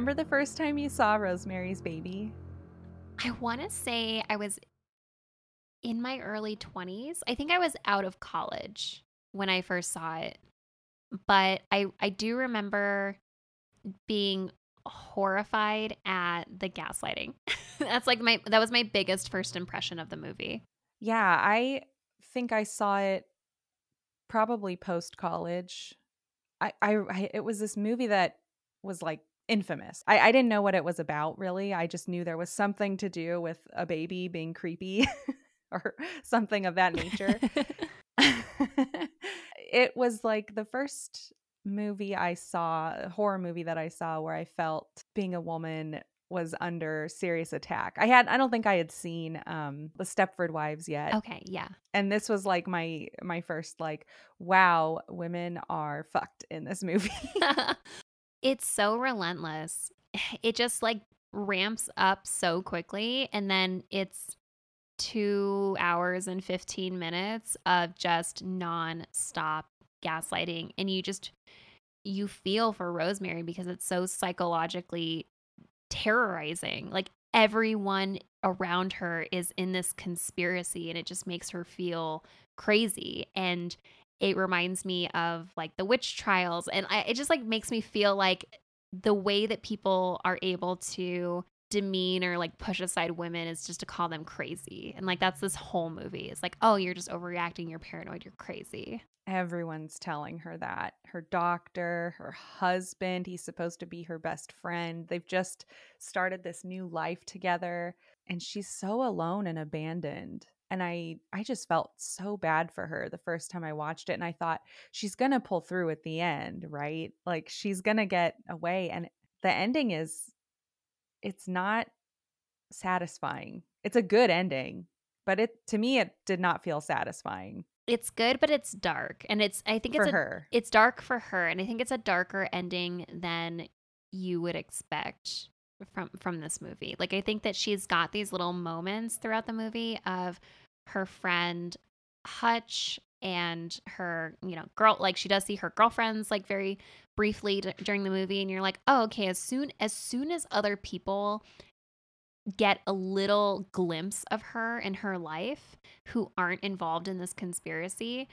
Remember the first time you saw Rosemary's Baby? I want to say I was in my early 20s. I think I was out of college when I first saw it. But I I do remember being horrified at the gaslighting. That's like my that was my biggest first impression of the movie. Yeah, I think I saw it probably post college. I, I, I, it was this movie that was like infamous. I, I didn't know what it was about really. I just knew there was something to do with a baby being creepy or something of that nature. it was like the first movie I saw, a horror movie that I saw where I felt being a woman was under serious attack. I had I don't think I had seen um the Stepford Wives yet. okay, yeah. And this was like my my first like wow, women are fucked in this movie. It's so relentless. It just like ramps up so quickly and then it's 2 hours and 15 minutes of just non-stop gaslighting and you just you feel for Rosemary because it's so psychologically terrorizing. Like everyone around her is in this conspiracy and it just makes her feel crazy and it reminds me of like the witch trials and I, it just like makes me feel like the way that people are able to demean or like push aside women is just to call them crazy and like that's this whole movie it's like oh you're just overreacting you're paranoid you're crazy Everyone's telling her that. Her doctor, her husband, he's supposed to be her best friend. They've just started this new life together and she's so alone and abandoned. And I I just felt so bad for her the first time I watched it and I thought she's going to pull through at the end, right? Like she's going to get away and the ending is it's not satisfying. It's a good ending, but it to me it did not feel satisfying it's good but it's dark and it's i think it's for a, her. it's dark for her and i think it's a darker ending than you would expect from from this movie. Like i think that she's got these little moments throughout the movie of her friend hutch and her you know girl like she does see her girlfriends like very briefly d- during the movie and you're like oh okay as soon as soon as other people get a little glimpse of her in her life who aren't involved in this conspiracy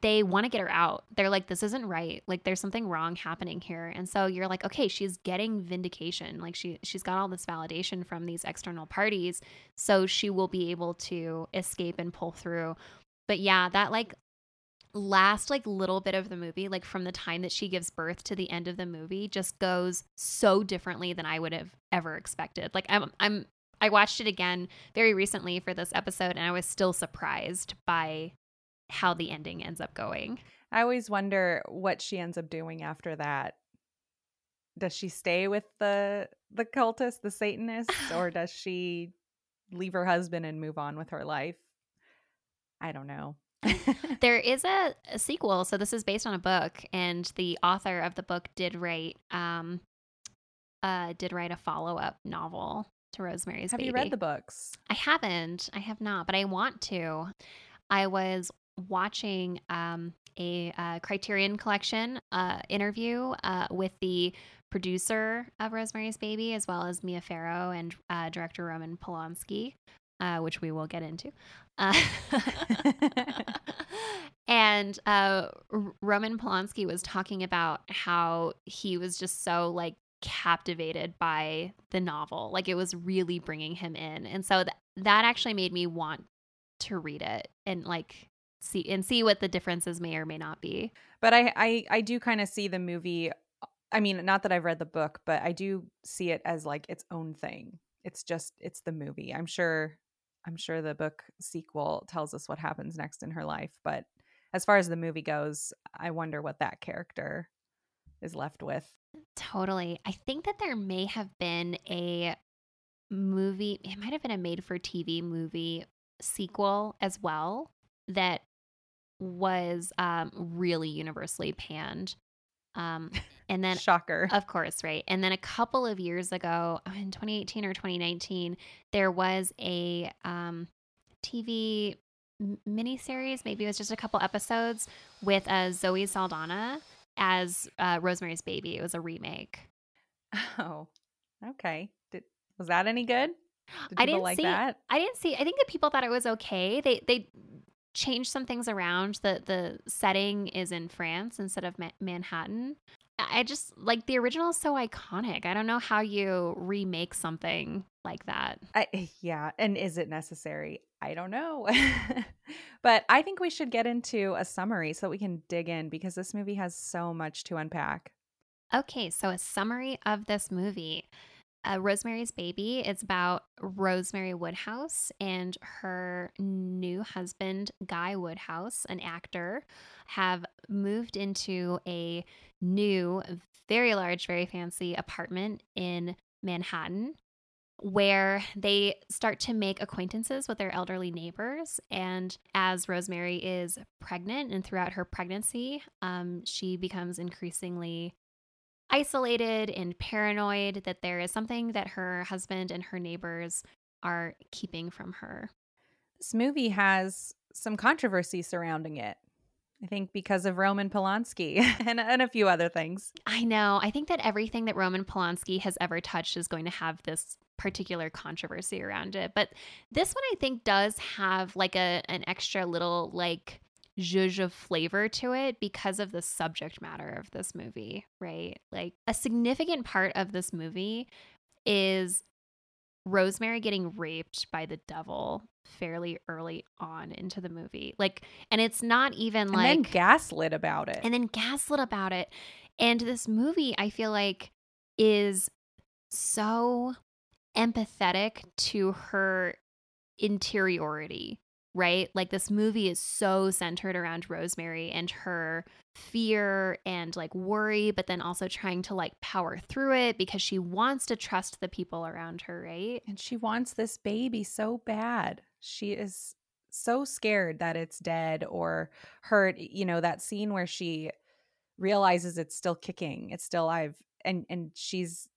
they want to get her out. They're like, this isn't right. Like, there's something wrong happening here. And so you're like, okay, she's getting vindication. Like, she she's got all this validation from these external parties, so she will be able to escape and pull through. But yeah, that like last like little bit of the movie, like from the time that she gives birth to the end of the movie, just goes so differently than I would have ever expected. Like, I'm I'm I watched it again very recently for this episode, and I was still surprised by how the ending ends up going. I always wonder what she ends up doing after that. Does she stay with the the cultists, the Satanists, or does she leave her husband and move on with her life? I don't know. there is a, a, sequel, so this is based on a book, and the author of the book did write um uh did write a follow up novel to Rosemary's Have Baby. you read the books? I haven't. I have not, but I want to. I was watching um, a uh, Criterion Collection uh, interview uh, with the producer of Rosemary's Baby, as well as Mia Farrow and uh, director Roman Polanski, uh, which we will get into. Uh, and uh, Roman Polanski was talking about how he was just so like captivated by the novel, like it was really bringing him in, and so th- that actually made me want to read it and like see and see what the differences may or may not be. But I I, I do kind of see the movie. I mean, not that I've read the book, but I do see it as like its own thing. It's just it's the movie. I'm sure I'm sure the book sequel tells us what happens next in her life, but as far as the movie goes, I wonder what that character is left with. Totally. I think that there may have been a movie, it might have been a made for TV movie sequel as well that was um, really universally panned. Um, and then, shocker, of course, right. And then a couple of years ago, uh, in 2018 or 2019, there was a um, TV miniseries. Maybe it was just a couple episodes with uh, Zoe Saldana as uh, Rosemary's Baby. It was a remake. Oh, okay. Did was that any good? Did I didn't like see, that. I didn't see. I think that people thought it was okay. They they changed some things around. The the setting is in France instead of Ma- Manhattan. I just like the original is so iconic. I don't know how you remake something like that. I, yeah, and is it necessary? I don't know. but I think we should get into a summary so that we can dig in because this movie has so much to unpack. Okay, so a summary of this movie uh, Rosemary's Baby is about Rosemary Woodhouse and her new husband, Guy Woodhouse, an actor, have moved into a new, very large, very fancy apartment in Manhattan where they start to make acquaintances with their elderly neighbors. And as Rosemary is pregnant and throughout her pregnancy, um, she becomes increasingly isolated and paranoid that there is something that her husband and her neighbors are keeping from her. This movie has some controversy surrounding it. I think because of Roman Polanski and, and a few other things. I know. I think that everything that Roman Polanski has ever touched is going to have this particular controversy around it. But this one I think does have like a an extra little like zhuzh of flavor to it because of the subject matter of this movie, right? Like a significant part of this movie is Rosemary getting raped by the devil fairly early on into the movie. Like, and it's not even like. And then gaslit about it. And then gaslit about it. And this movie, I feel like, is so empathetic to her interiority right? Like this movie is so centered around Rosemary and her fear and like worry, but then also trying to like power through it because she wants to trust the people around her, right? And she wants this baby so bad. She is so scared that it's dead or hurt. You know, that scene where she realizes it's still kicking, it's still alive. And and she's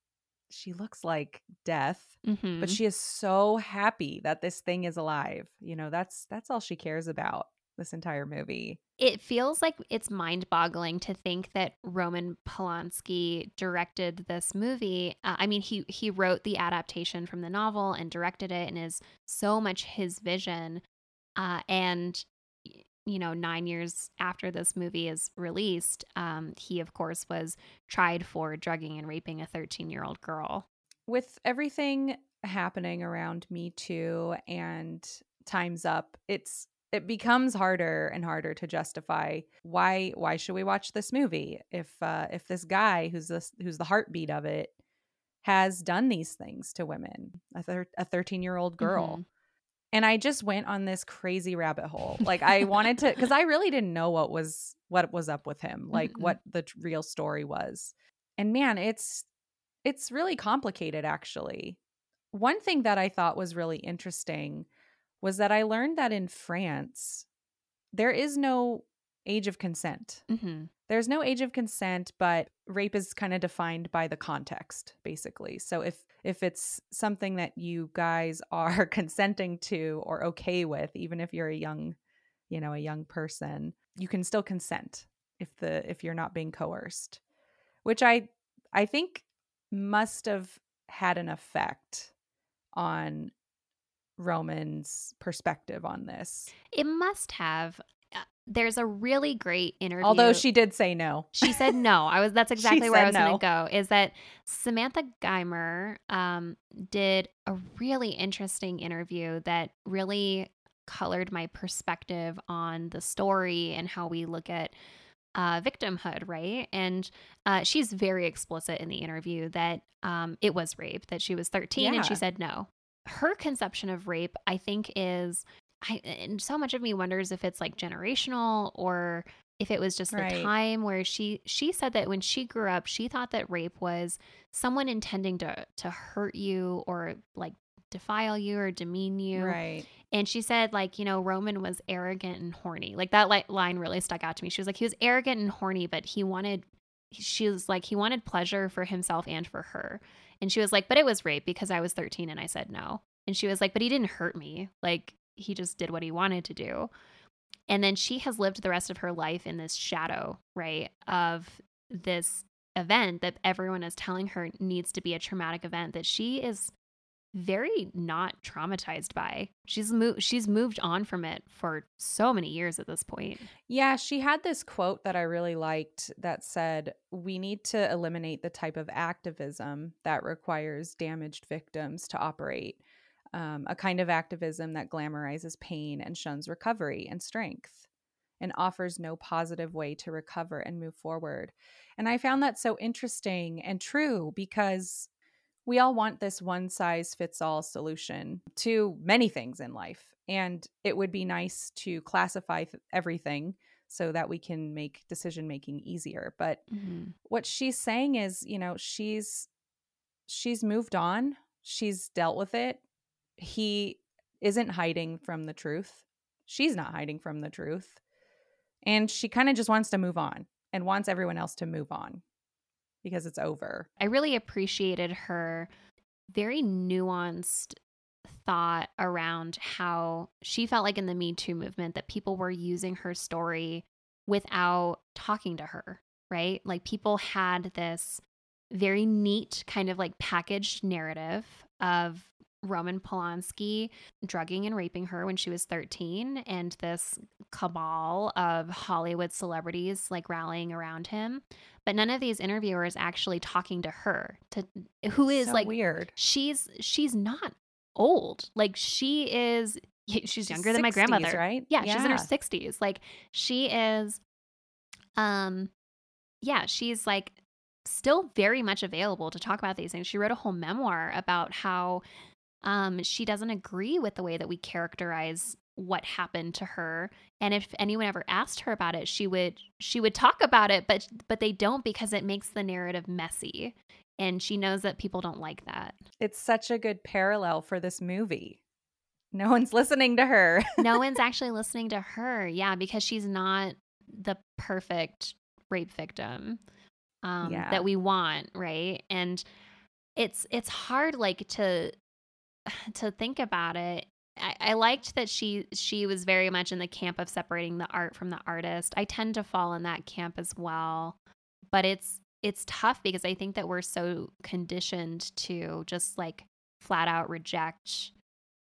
she looks like death mm-hmm. but she is so happy that this thing is alive you know that's that's all she cares about this entire movie it feels like it's mind-boggling to think that Roman Polanski directed this movie. Uh, I mean, he he wrote the adaptation from the novel and directed it, and is so much his vision. Uh, and you know, nine years after this movie is released, um, he, of course, was tried for drugging and raping a 13 year old girl. With everything happening around Me Too and Time's Up, it's it becomes harder and harder to justify why why should we watch this movie if uh, if this guy who's this who's the heartbeat of it has done these things to women a, thir- a 13 year old girl mm-hmm and I just went on this crazy rabbit hole. Like I wanted to cuz I really didn't know what was what was up with him, like mm-hmm. what the real story was. And man, it's it's really complicated actually. One thing that I thought was really interesting was that I learned that in France there is no age of consent. Mm-hmm. There's no age of consent, but rape is kind of defined by the context, basically. So if if it's something that you guys are consenting to or okay with, even if you're a young, you know, a young person, you can still consent if the if you're not being coerced, which I I think must have had an effect on Roman's perspective on this. It must have there's a really great interview. Although she did say no. She said no. I was that's exactly where I was no. going to go. Is that Samantha Geimer um, did a really interesting interview that really colored my perspective on the story and how we look at uh, victimhood, right? And uh, she's very explicit in the interview that um, it was rape, that she was 13 and she said no. Her conception of rape, I think, is I and so much of me wonders if it's like generational or if it was just the Right. time where she she said that when she grew up, she thought that rape was someone intending to to hurt you or like defile you or demean you. Right. And she said, like, you know, Roman was arrogant and horny. Like that li- line really stuck out to me. She was like, he was arrogant and horny, but he wanted, she was like, he wanted pleasure for himself and for her. And she was like, but it was rape because I was 13 and I said no. And she was like, but he didn't hurt me. Like he just did what he wanted to do. And then she has lived the rest of her life in this shadow, right, of this event that everyone is telling her needs to be a traumatic event that she is very not traumatized by. She's moved she's moved on from it for so many years at this point. Yeah, she had this quote that I really liked that said, We need to eliminate the type of activism that requires damaged victims to operate, um, a kind of activism that glamorizes pain and shuns recovery and strength and offers no positive way to recover and move forward. And I found that so interesting and true because we all want this one size fits all solution to many things in life. And it would be nice to classify everything so that we can make decision making easier. But what she's saying is, you know, she's she's moved on. She's dealt with it. He isn't hiding from the truth. She's not hiding from the truth. And she kind of just wants to move on and wants everyone else to move on because it's over. I really appreciated her very nuanced thought around how she felt like in the Me Too movement that people were using her story without talking to her, right? Like people had this very neat kind of like packaged narrative of Roman Polanski drugging and raping her when she was 13 and this cabal of Hollywood celebrities like rallying around him. But none of these interviewers actually talking to her to who is So like weird. she's she's not old. Like she is she's, younger than my grandmother. right? yeah, she's in her 60s like she is um yeah she's like still very much available to talk about these things. She wrote a whole memoir about how um she doesn't agree with the way that we characterize what happened to her and if anyone ever asked her about it she would she would talk about it but but they don't because it makes the narrative messy and she knows that people don't like that It's such a good parallel for this movie. No one's listening to her. no one's actually listening to her yeah because she's not the perfect rape victim um Yeah. that we want right and it's it's hard like to to think about it I, I liked that she she was very much in the camp of separating the art from the artist. I tend to fall in that camp as well but it's it's tough because i think that we're so conditioned to just like flat out reject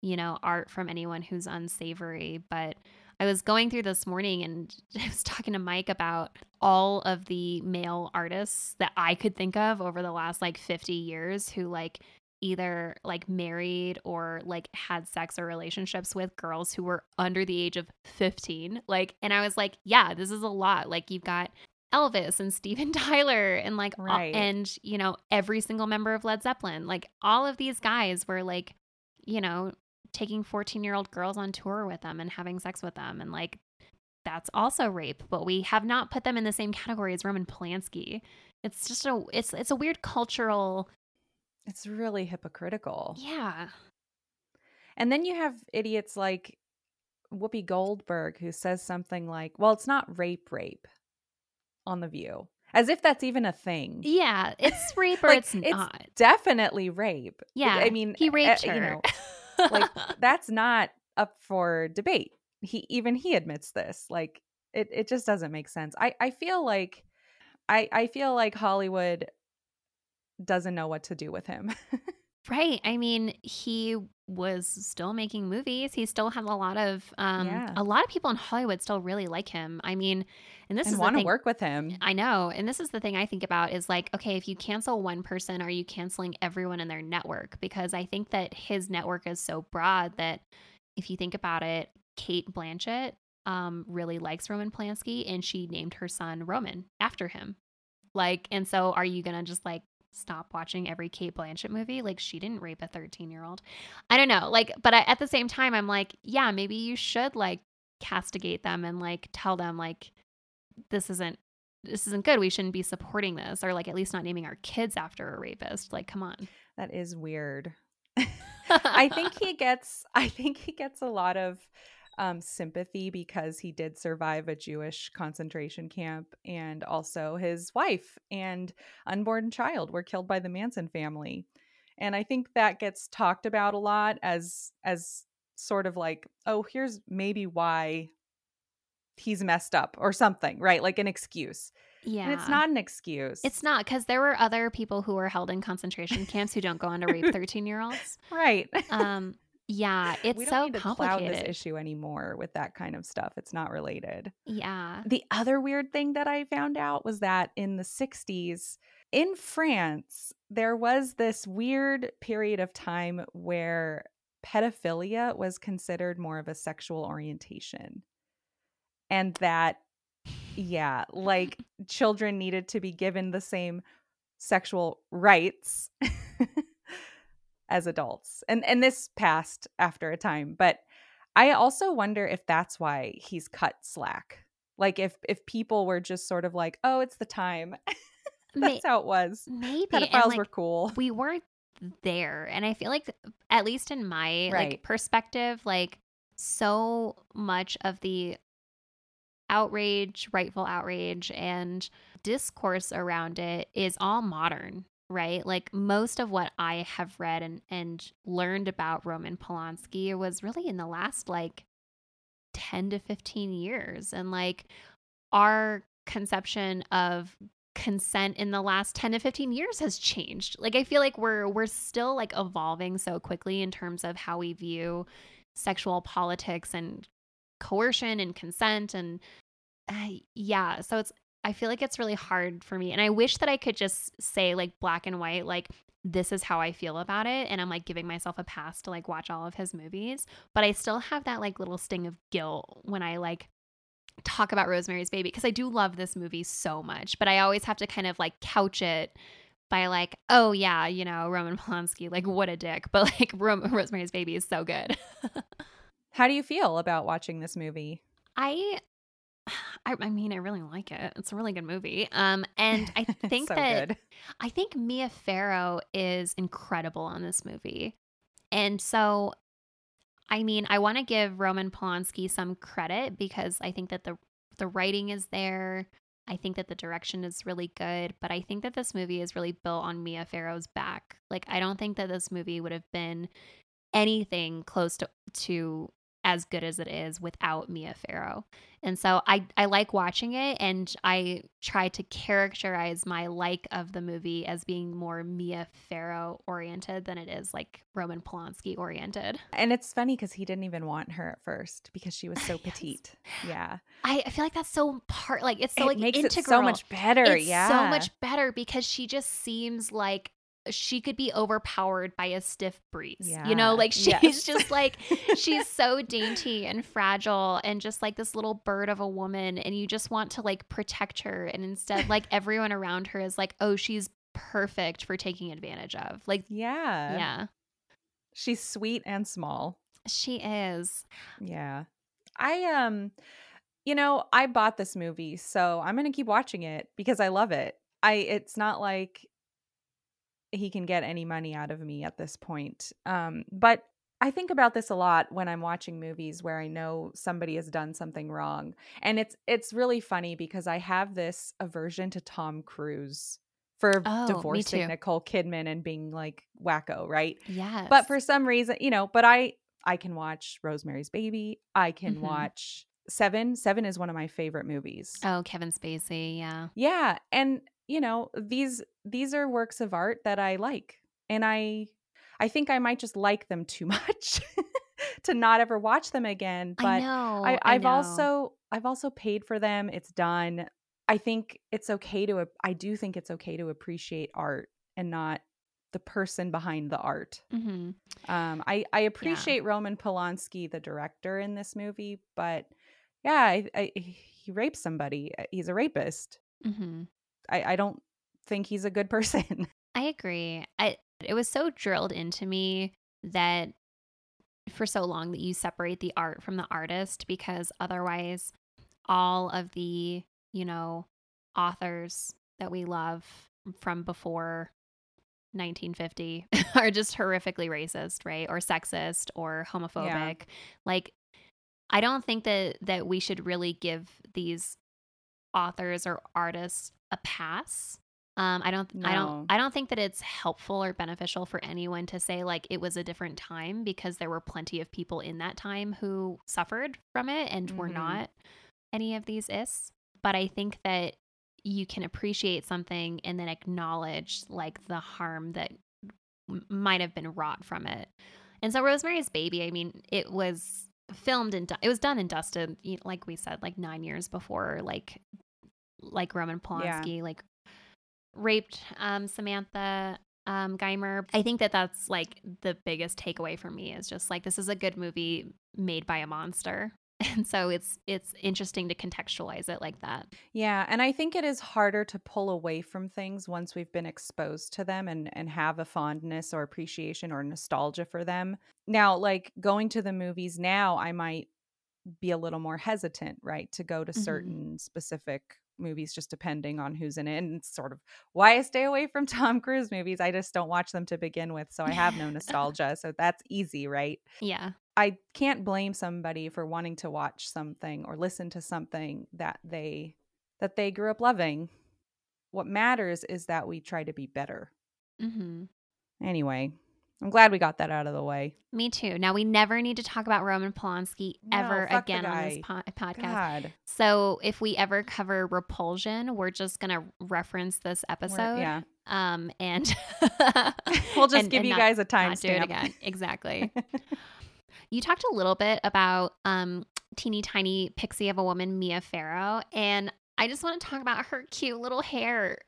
you know art from anyone who's unsavory but i was going through this morning and i was talking to mike about all of the male artists that i could think of over the last like 50 years who like either like married or like had sex or relationships with girls who were under the age of 15 like and i was like yeah this is a lot like you've got Elvis and Steven Tyler and like all- Right. and you know every single member of Led Zeppelin like all of these guys were like you know taking 14 year old girls on tour with them and having sex with them and like that's also rape but we have not put them in the same category as Roman Polanski it's just a it's it's a weird cultural It's really hypocritical. yeah And then you have idiots like Whoopi Goldberg who says something like, well, it's not rape, rape on The View, as if that's even a thing. yeah it's rape or Like, it's it's not Definitely rape. yeah I mean, he raped uh, her you know, like that's not up for debate. He even he admits this. Like it it just doesn't make sense. I I feel like I I feel like Hollywood doesn't know what to do with him. Right. I mean, he was still making movies. He still had a lot of um Yeah. a lot of people in Hollywood still really like him. I mean, and this and is want to work with him. I know. And this is the thing I think about is like, okay, if you cancel one person, are you canceling everyone in their network? Because I think that his network is so broad that if you think about it, Cate Blanchett um, really likes Roman Polanski and she named her son Roman after him. Like, and so are you going to just like stop watching every Cate Blanchett movie? Like, she didn't rape a 13 year old. I don't know. Like, but I, at the same time, I'm like, yeah, maybe you should like castigate them and like tell them, like, this isn't. This isn't good. We shouldn't be supporting this, or like at least not naming our kids after a rapist. Like, come on. That is weird. I think he gets I think he gets a lot of um, sympathy because he did survive a Jewish concentration camp, and also his wife and unborn child were killed by the Manson family. And I think that gets talked about a lot as as sort of like, oh, here's maybe why he's messed up or something, right? Like an excuse. Yeah. And it's not an excuse. It's not because there were other people who were held in concentration camps who don't go on to rape 13 year olds. right. Um, yeah, it's we don't so need to cloud complicated. this issue anymore with that kind of stuff. It's not related. Yeah. The other weird thing that I found out was that in the 60s in France, there was this weird period of time where pedophilia was considered more of a sexual orientation. And that, yeah, like children needed to be given the same sexual rights as adults. And and this passed after a time, but I also wonder if that's why he's cut slack. Like if if people were just sort of like, "Oh, it's the time." that's how it was. Maybe Pedophiles like, were cool. we weren't there and i feel like at least in my Right. like perspective like so much of the outrage rightful outrage and discourse around it is all modern right? Like most of what i have read and and learned about roman polanski was really in the last like 10 to 15 years. And like our conception of consent in the last 10 to 15 years has changed. Like I feel like we're we're still like evolving so quickly in terms of how we view sexual politics and coercion and consent and uh, yeah, so it's I feel like it's really hard for me and I wish that I could just say like black and white like this is how I feel about it and I'm like giving myself a pass to like watch all of his movies, but I still have that like little sting of guilt when I like talk about Rosemary's Baby because I do love this movie so much, but I always have to kind of like couch it by like, oh yeah, you know, Roman Polanski, like what a dick, but like Ro- Rosemary's Baby is so good. How do you feel about watching this movie? I, I, I mean, I really like it. It's a really good movie. Um, and I think so that good. I think Mia Farrow is incredible on this movie. And so I mean, I want to give Roman Polanski some credit because I think that the the writing is there. I think that the direction is really good, but I think that this movie is really built on Mia Farrow's back. Like I don't think that this movie would have been anything close to to as good as it is without Mia Farrow. And so I I like watching it and I try to characterize my like of the movie as being more Mia Farrow oriented than it is like Roman Polanski oriented. And it's funny because he didn't even want her at first because she was so Yes. petite. Yeah. I, I feel like that's so part like it's so it like makes integral. it so much better. It's yeah. so much better because she just seems like she could be overpowered by a stiff breeze. You know, like she's Yes. just like she's so dainty and fragile and just like this little bird of a woman and you just want to like protect her and instead like everyone around her is like, "Oh, she's perfect for taking advantage of." Like Yeah. yeah, She's sweet and small. she is. Yeah. I um you know, I bought this movie, so I'm going to keep watching it because I love it. I it's not like he can get any money out of me at this point. Um but I think about this a lot when I'm watching movies where I know somebody has done something wrong. And it's it's really funny because I have this aversion to Tom Cruise for Oh, divorcing. Nicole Kidman and being like wacko, right? Yeah. but for some reason you know but i i can watch rosemary's baby i can Mhm. watch seven seven is one of my favorite movies Oh, Kevin Spacey, yeah. yeah and you know these these are works of art that i like and i i think i might just like them too much to not ever watch them again but I know. I, I I've know. also I've also paid for them. It's done. I think it's okay to I do think it's okay to appreciate art and not the person behind the art. Mhm. Um, I I appreciate Roman Polanski, the director in this movie, but yeah, I, I, he rapes somebody. Uh, he's a rapist. hmm I, I don't think he's a good person. I agree. I it was so drilled into me that for so long that you separate the art from the artist because otherwise all of the, you know, authors that we love from before 1950 are just horrifically racist, right? Or sexist or homophobic. Like I don't think that that we should really give these authors or artists a pass. Um, I don't, I don't, I don't think that it's helpful or beneficial for anyone to say like it was a different time because there were plenty of people in that time who suffered from it and were Mhm. not any of these is. But I think that you can appreciate something and then acknowledge like the harm that m- might have been wrought from it. And so Rosemary's Baby, I mean, it was filmed and do- it was done and dusted, like we said, like nine years before, like like Roman Polanski, like raped um, Samantha um, Geimer. I think that that's like the biggest takeaway for me is just like this is a good movie made by a monster. And so it's it's interesting to contextualize it like that. Yeah, and I think it is harder to pull away from things once we've been exposed to them and and have a fondness or appreciation or nostalgia for them. Now, like going to the movies now, I might be a little more hesitant, right, to go to Mhm. certain specific movies just depending on who's in it and sort of why I stay away from Tom Cruise movies. I just don't watch them to begin with, so I have no nostalgia. so that's easy, right? Yeah. I can't blame somebody for wanting to watch something or listen to something that they that they grew up loving. What matters is that we try to be better. hmm Anyway, I'm glad we got that out of the way. Me too. Now we never need to talk about Roman Polanski ever No, again on this po- podcast. God. So if we ever cover Repulsion, we're just gonna reference this We're- episode. yeah. Um, and We'll just and- give and you not- guys a time. do it again. Exactly. you talked a little bit about um teeny tiny pixie of a woman, Mia Farrow, and I just want to talk about her cute little hair.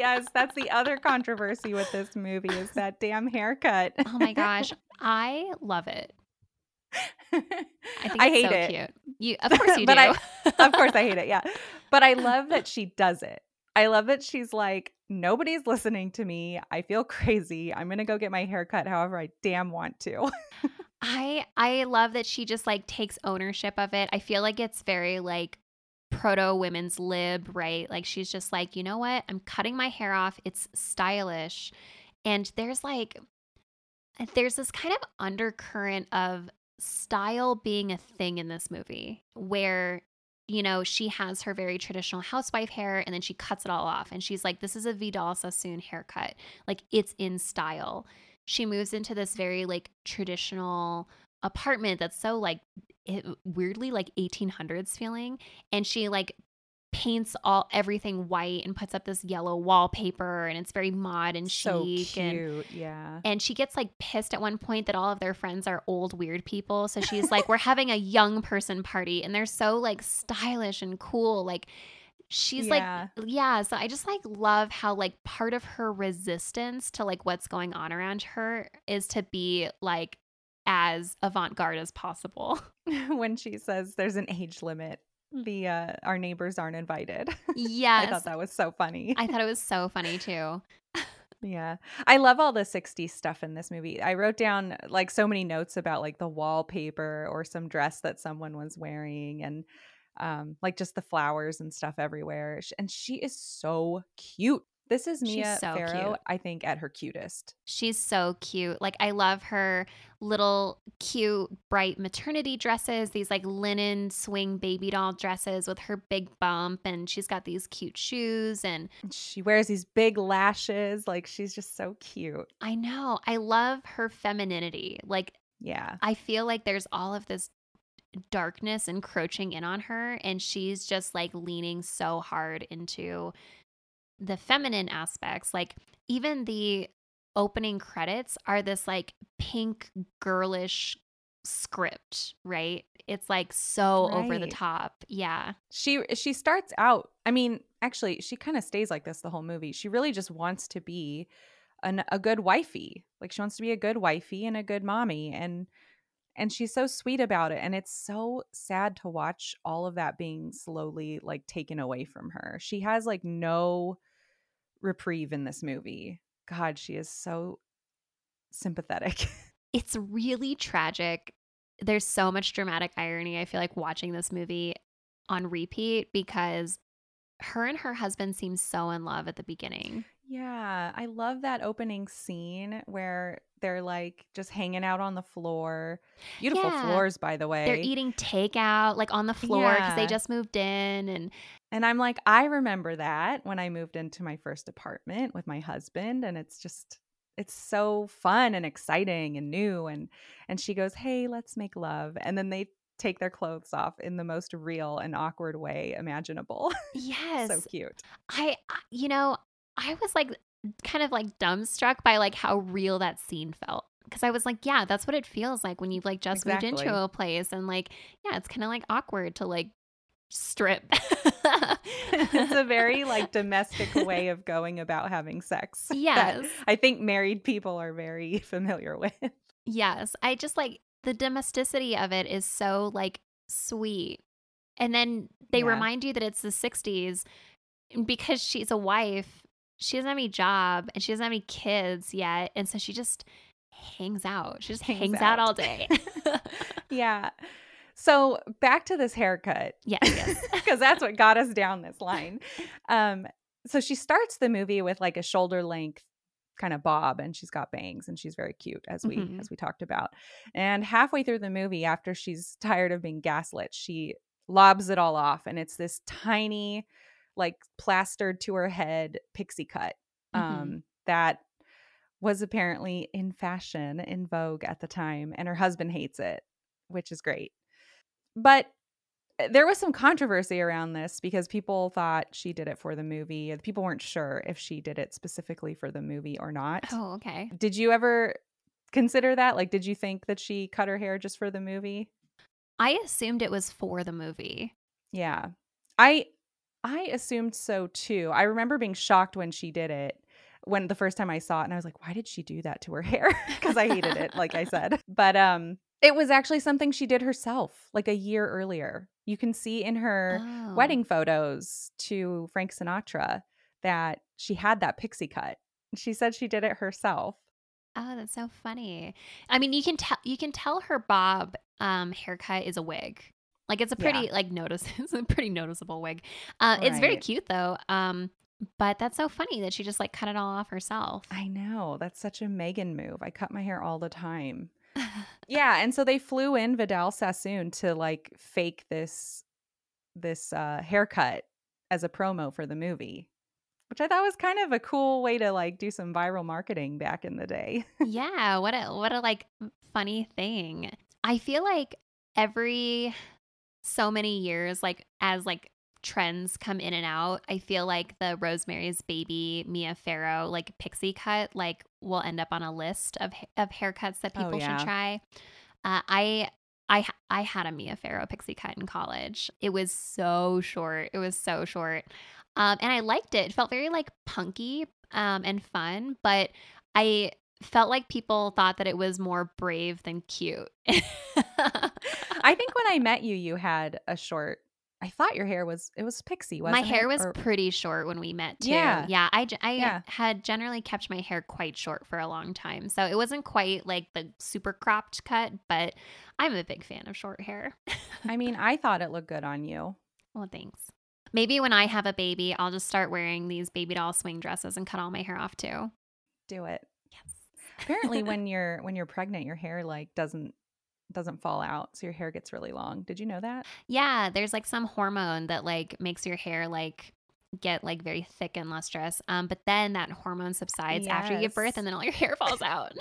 Yes, that's the other controversy with this movie is that damn haircut. oh my gosh, I love it. I think I hate so it. cute. You, of course, you do. I- of course I hate it. Yeah. But I love that she does it. I love that she's like, nobody's listening to me. I feel crazy. I'm going to go get my hair cut however I damn want to. I I love that she just like takes ownership of it. I feel like it's very like Mm-hmm. proto women's lib, right? Like she's just like, you know what? I'm cutting my hair off. It's stylish. And there's like there's this kind of undercurrent of style being a thing in this movie where you know, she has her very traditional housewife hair and then she cuts it all off. And she's like, this is a Vidal Sassoon haircut. Like, it's in style. She moves into this very like traditional apartment that's so like weirdly like 1800s feeling. And she like paints all everything white and puts up this yellow wallpaper and it's very mod and so chic and cute. yeah. and she gets like pissed at one point that all of their friends are old weird people. So she's like, "We're having a young person party, and they're so like stylish and cool." Like she's Yeah. like, yeah. So I just like love how like part of her resistance to like what's going on around her is to be like as avant garde as possible. when she says there's an age limit, the uh, our neighbors aren't invited. Yes, I thought that was so funny. I thought it was so funny too. Yeah. I love all the 60s stuff in this movie. I wrote down like so many notes about like the wallpaper or some dress that someone was wearing and um like just the flowers and stuff everywhere. And she is so cute. This is She's Mia so Farrow, cute. I think, at her cutest. She's so cute. Like I love her little cute bright maternity dresses, these like linen swing baby doll dresses with her big bump and she's got these cute shoes And She wears these big lashes. Like she's just so cute. I know. I love her femininity. Like Yeah. I feel like there's all of this darkness encroaching in on her and she's just like leaning so hard into the feminine aspects like even the opening credits are this like pink girlish script right? It's like so over the top. Yeah. She she starts out, I mean, actually, she kind of stays like this the whole movie. She really just wants to be an, a good wifey. Like she wants to be a good wifey and a good mommy and and she's so sweet about it and it's so sad to watch all of that being slowly like taken away from her. She has like no reprieve in this movie god she is so sympathetic it's really tragic there's so much dramatic irony i feel like watching this movie on repeat because her and her husband seem so in love at the beginning yeah, I love that opening scene where they're like just hanging out on the floor. Beautiful Yeah. floors, by the way. they're eating takeout like on the floor because they just moved in and And I'm like, I remember that when I moved into my first apartment with my husband, and it's just it's so fun and exciting and new and and she goes, "Hey, let's make love." And then they take their clothes off in the most real and awkward way imaginable. yes so cute. I, I- you know, I was like kind of like dumbstruck by like how real that scene felt. Because I was like, yeah, that's what it feels like when you've like just moved into a place and like, yeah, it's kind of like awkward to like strip. it's a very like domestic way of going about having sex. yes. I think married people are very familiar with. Yes. I just like the domesticity of it is so like sweet. And then they Yeah. remind you that it's the 60s because she's a wife, she doesn't have any job and she doesn't have any kids yet. And so she just hangs out. She just hangs, Hangs out. out. all day. yeah. So back to this haircut. yes, yes. because that's what got us down this line. Um, so she starts the movie with like a shoulder length kind of bob, and she's got bangs, and she's very cute, as we Mhm. as we talked about. And halfway through the movie, after she's tired of being gaslit, she lobs it all off, and it's this tiny, like plastered to her head pixie cut um, Mhm. that was apparently in fashion, in vogue at the time, and her husband hates it, which is great. But uh, there was some controversy around this because people thought she did it for the movie. People weren't sure if she did it specifically for the movie or not. Oh, okay. Did you ever consider that? Like, did you think that she cut her hair just for the movie? I assumed it was for the movie. Yeah. I I assumed so too. I remember being shocked when she did it when the first time I saw it and I was like, why did she do that to her hair? Because I hated it, like I said. But um it was actually something she did herself like a year earlier. You can see in her Oh. wedding photos to Frank Sinatra that she had that pixie cut. She said she did it herself. Oh, that's so funny. I mean, you can tell you can tell her bob um haircut is a wig. Like it's a Yeah. pretty like notice it's a pretty noticeable wig. Uh it's very cute though. Um but that's so funny that she just like cut it all off herself. I know. That's such a Megan move. I cut my hair all the time. Yeah, and so they flew in Vidal Sassoon to like fake this this uh haircut as a promo for the movie. Which I thought was kind of a cool way to like do some viral marketing back in the day. yeah, what a what a like funny thing. I feel like every so many years like as like trends come in and out, I feel like the Rosemary's Baby Mia Farrow like pixie cut like will end up on a list of of haircuts that Oh, people yeah. should try. Uh, I I I had a Mia Farrow pixie cut in college. It was so short. It was so short. Um, and I liked it. It felt very like punky um, and fun, but I felt like people thought that it was more brave than cute. I think when I met you you had a short I thought your hair was it was pixie, wasn't it? my hair it? was Or- pretty short when we met too. Yeah. Yeah, I, I Yeah. had generally kept my hair quite short for a long time. So it wasn't quite like the super cropped cut, but I'm a big fan of short hair. I mean, I thought it looked good on you. well, thanks. Maybe when I have a baby, I'll just start wearing these baby doll swing dresses and cut all my hair off too. Do it. Yes. Apparently when you're when you're pregnant your hair like doesn't doesn't fall out so your hair gets really long. Did you know that? Yeah, there's like some hormone that like makes your hair like get like very thick and lustrous. Um, but then that hormone subsides after you give birth and then all your hair falls out.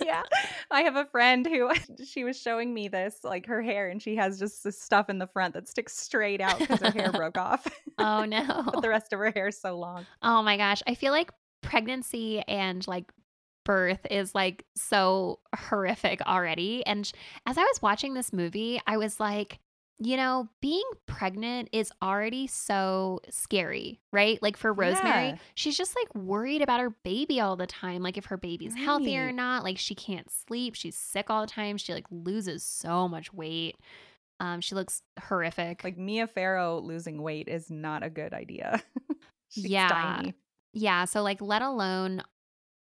yeah. I have a friend who she was showing me this, like her hair, and she has just this stuff in the front that sticks straight out because her hair broke off. oh no. but the rest of her hair is so long. Oh my gosh. I feel like pregnancy and like birth is like so horrific already. And as I was watching this movie, I was like, you know, being pregnant is already so scary, right? Like for Rosemary, Yeah. she's just like worried about her baby all the time. Like if her baby's healthy or not, like she can't sleep, she's sick all the time, she like loses so much weight. Um, she looks horrific. Like Mia Farrow losing weight is not a good idea. She's Yeah. tiny. yeah, so like let alone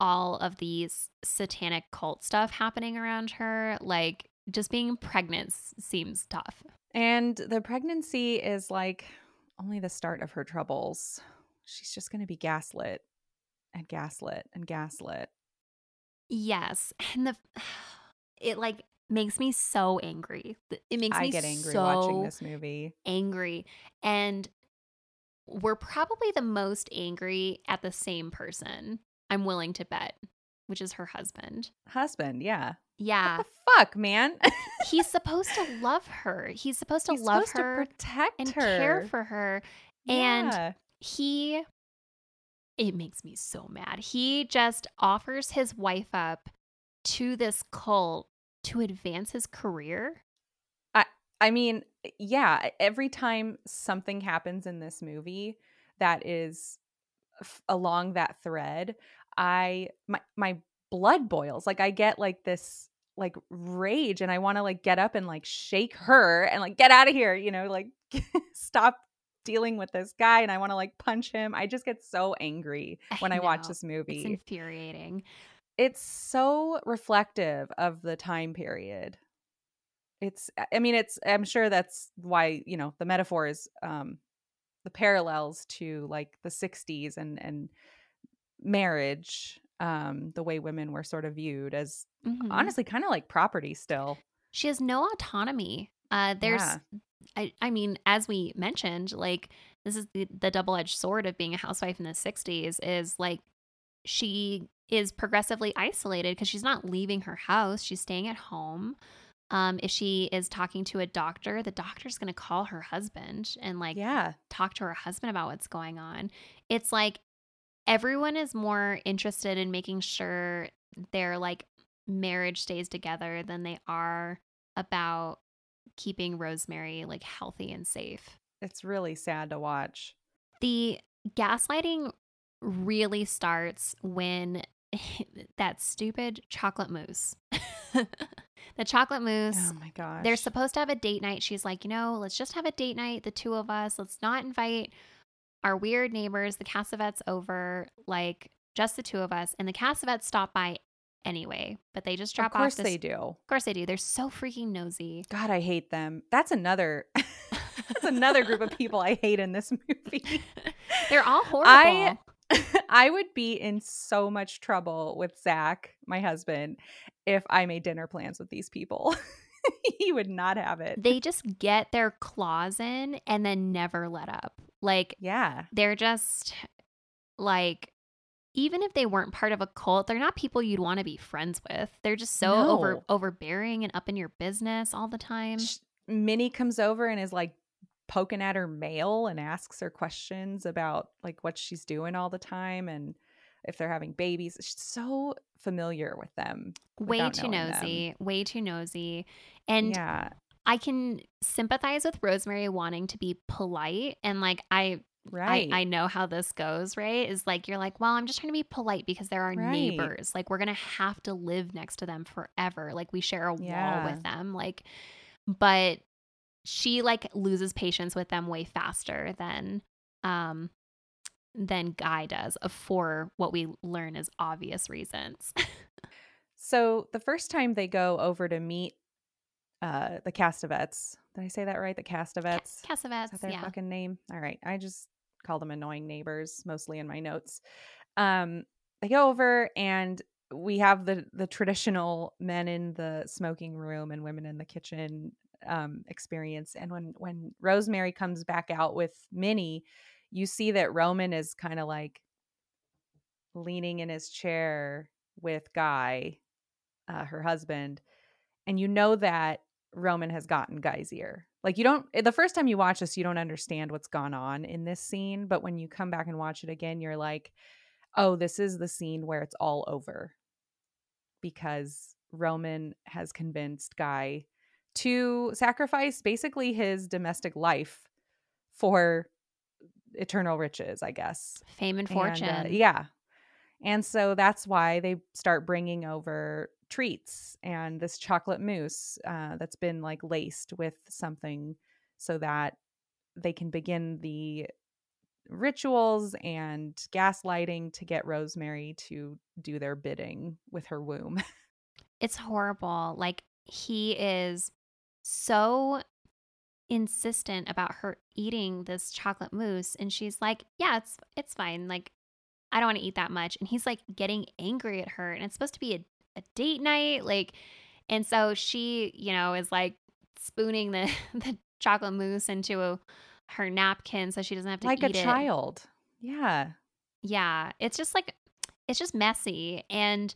all of these satanic cult stuff happening around her, like just being pregnant seems tough. And the pregnancy is like only the start of her troubles. She's just going to be gaslit and gaslit and gaslit. Yes, and the it like makes me so angry. It makes I me get angry so watching this movie. angry, and we're probably the most angry at the same person. I'm willing to bet, which is her husband. Husband, yeah. Yeah, What the fuck, man? he's supposed to love her. He's supposed to He's love supposed her to protect and her. care for her. And Yeah. he it makes me so mad. He just offers his wife up to this cult to advance his career. I mean, yeah, every time something happens in this movie that is f- along that thread, I my my blood boils. Like I get like this like rage and I want to like get up and like shake her and like get out of here, you know, like stop dealing with this guy and I want to like punch him. I just get so angry when I, watch know. this It's movie. infuriating. it's so reflective of the time period it's i mean it's i'm sure that's why you know the metaphor is um the parallels to like the 60s and and marriage um the way women were sort of viewed as Mhm. honestly kind of like property still She has no autonomy. Uh there's Yeah. I I mean, as we mentioned, like this is the, the double-edged sword of being a housewife in the 60s is like she is progressively isolated because she's not leaving her house. She's staying at home. Um, if she is talking to a doctor, the doctor's going to call her husband and like yeah talk to her husband about what's going on. It's like everyone is more interested in making sure their like marriage stays together than they are about keeping Rosemary like healthy and safe. it's really sad to watch The gaslighting really starts when that stupid chocolate mousse. the chocolate mousse oh my gosh they're supposed to have a date night. She's like, you know, let's just have a date night, the two of us. Let's not invite our weird neighbors, the Cassavetes, over, like just the two of us. And the Cassavetes stop by anyway, but they just drop off. of course off. This, they do Of course they do. They're so freaking nosy. god i hate them that's another that's another group of people i hate in this movie They're all horrible. I- I would be in so much trouble with Zach, my husband, if I made dinner plans with these people. he would not have it. they just get their claws in and then never let up. Like yeah. they're just like even if they weren't part of a cult, they're not people you'd want to be friends with. They're just so over overbearing and up in your business all the time. Minnie comes over and is like poking at her mail and asks her questions about like what she's doing all the time and if they're having babies. She's so familiar with them. Way too knowing them. nosy, way too nosy. And yeah. I can sympathize with Rosemary wanting to be polite and like I Right. I, I know how this goes, right? Is like you're like, well, I'm just trying to be polite because they're our Right. neighbors. Like we're gonna have to live next to them forever. Like we share a wall with them. Like, but she like loses patience with them way faster than um than Guy does for what we learn is obvious reasons. So the first time they go over to meet uh the Castevets, did I say that right? The Castevets. Is Cassavetes, that their yeah. fucking name? All right. I just call them annoying neighbors mostly in my notes. Um, they go over and we have the the traditional men in the smoking room and women in the kitchen um, experience. And when when Rosemary comes back out with Minnie, you see that Roman is kind of like leaning in his chair with Guy, uh, her husband, and you know that Roman has gotten Guy's ear. Like you don't the first time you watch this, you don't understand what's gone on in this scene, but when you come back and watch it again, you're like, "Oh, this is the scene where it's all over." Because Roman has convinced Guy to sacrifice basically his domestic life for eternal riches, I guess. Fame and fortune. And, uh, yeah. And so that's why they start bringing over treats and this chocolate mousse uh, that's been like laced with something so that they can begin the rituals and gaslighting to get Rosemary to do their bidding with her womb. it's horrible. Like he is so insistent about her eating this chocolate mousse and she's like, "Yeah, it's it's fine. Like I don't want to eat that much." And he's like getting angry at her and it's supposed to be a, a date night like and so she, you know, is like spooning the the chocolate mousse into a, her napkin so she doesn't have to like eat a it. child. Yeah. Yeah, it's just like it's just messy and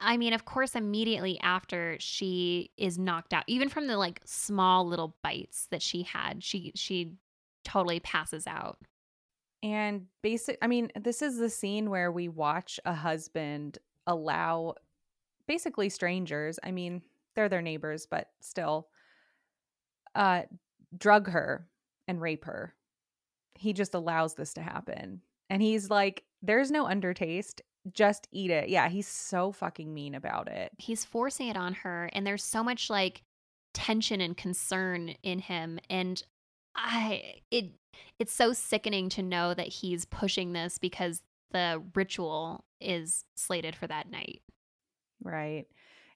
I mean, of course, immediately after she is knocked out, even from the like small little bites that she had, she she totally passes out. And basic, I mean, this is the scene where we watch a husband allow basically strangers. I mean, they're their neighbors, but still, uh, drug her and rape her. He just allows this to happen. And he's like, there's no undertaste just eat it. Yeah, he's so fucking mean about it. He's forcing it on her and there's so much like tension and concern in him and I it it's so sickening to know that he's pushing this because the ritual is slated for that night. Right.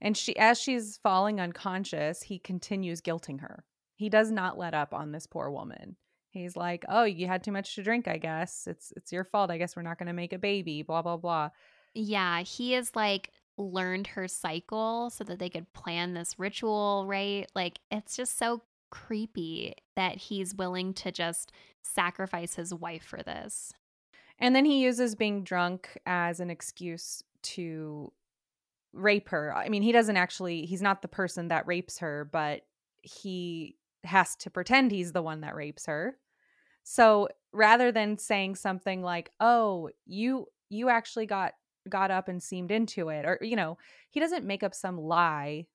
And she as she's falling unconscious, he continues guilting her. He does not let up on this poor woman. He's like, "Oh, you had too much to drink, I guess. It's it's your fault. I guess we're not going to make a baby, blah blah blah." Yeah, he is like learned her cycle so that they could plan this ritual, right? Like it's just so creepy that he's willing to just sacrifice his wife for this. And then he uses being drunk as an excuse to rape her. I mean, he doesn't actually he's not the person that rapes her, but he has to pretend he's the one that rapes her. So rather than saying something like, "Oh, you you actually got got up and seemed into it," or you know, he doesn't make up some lie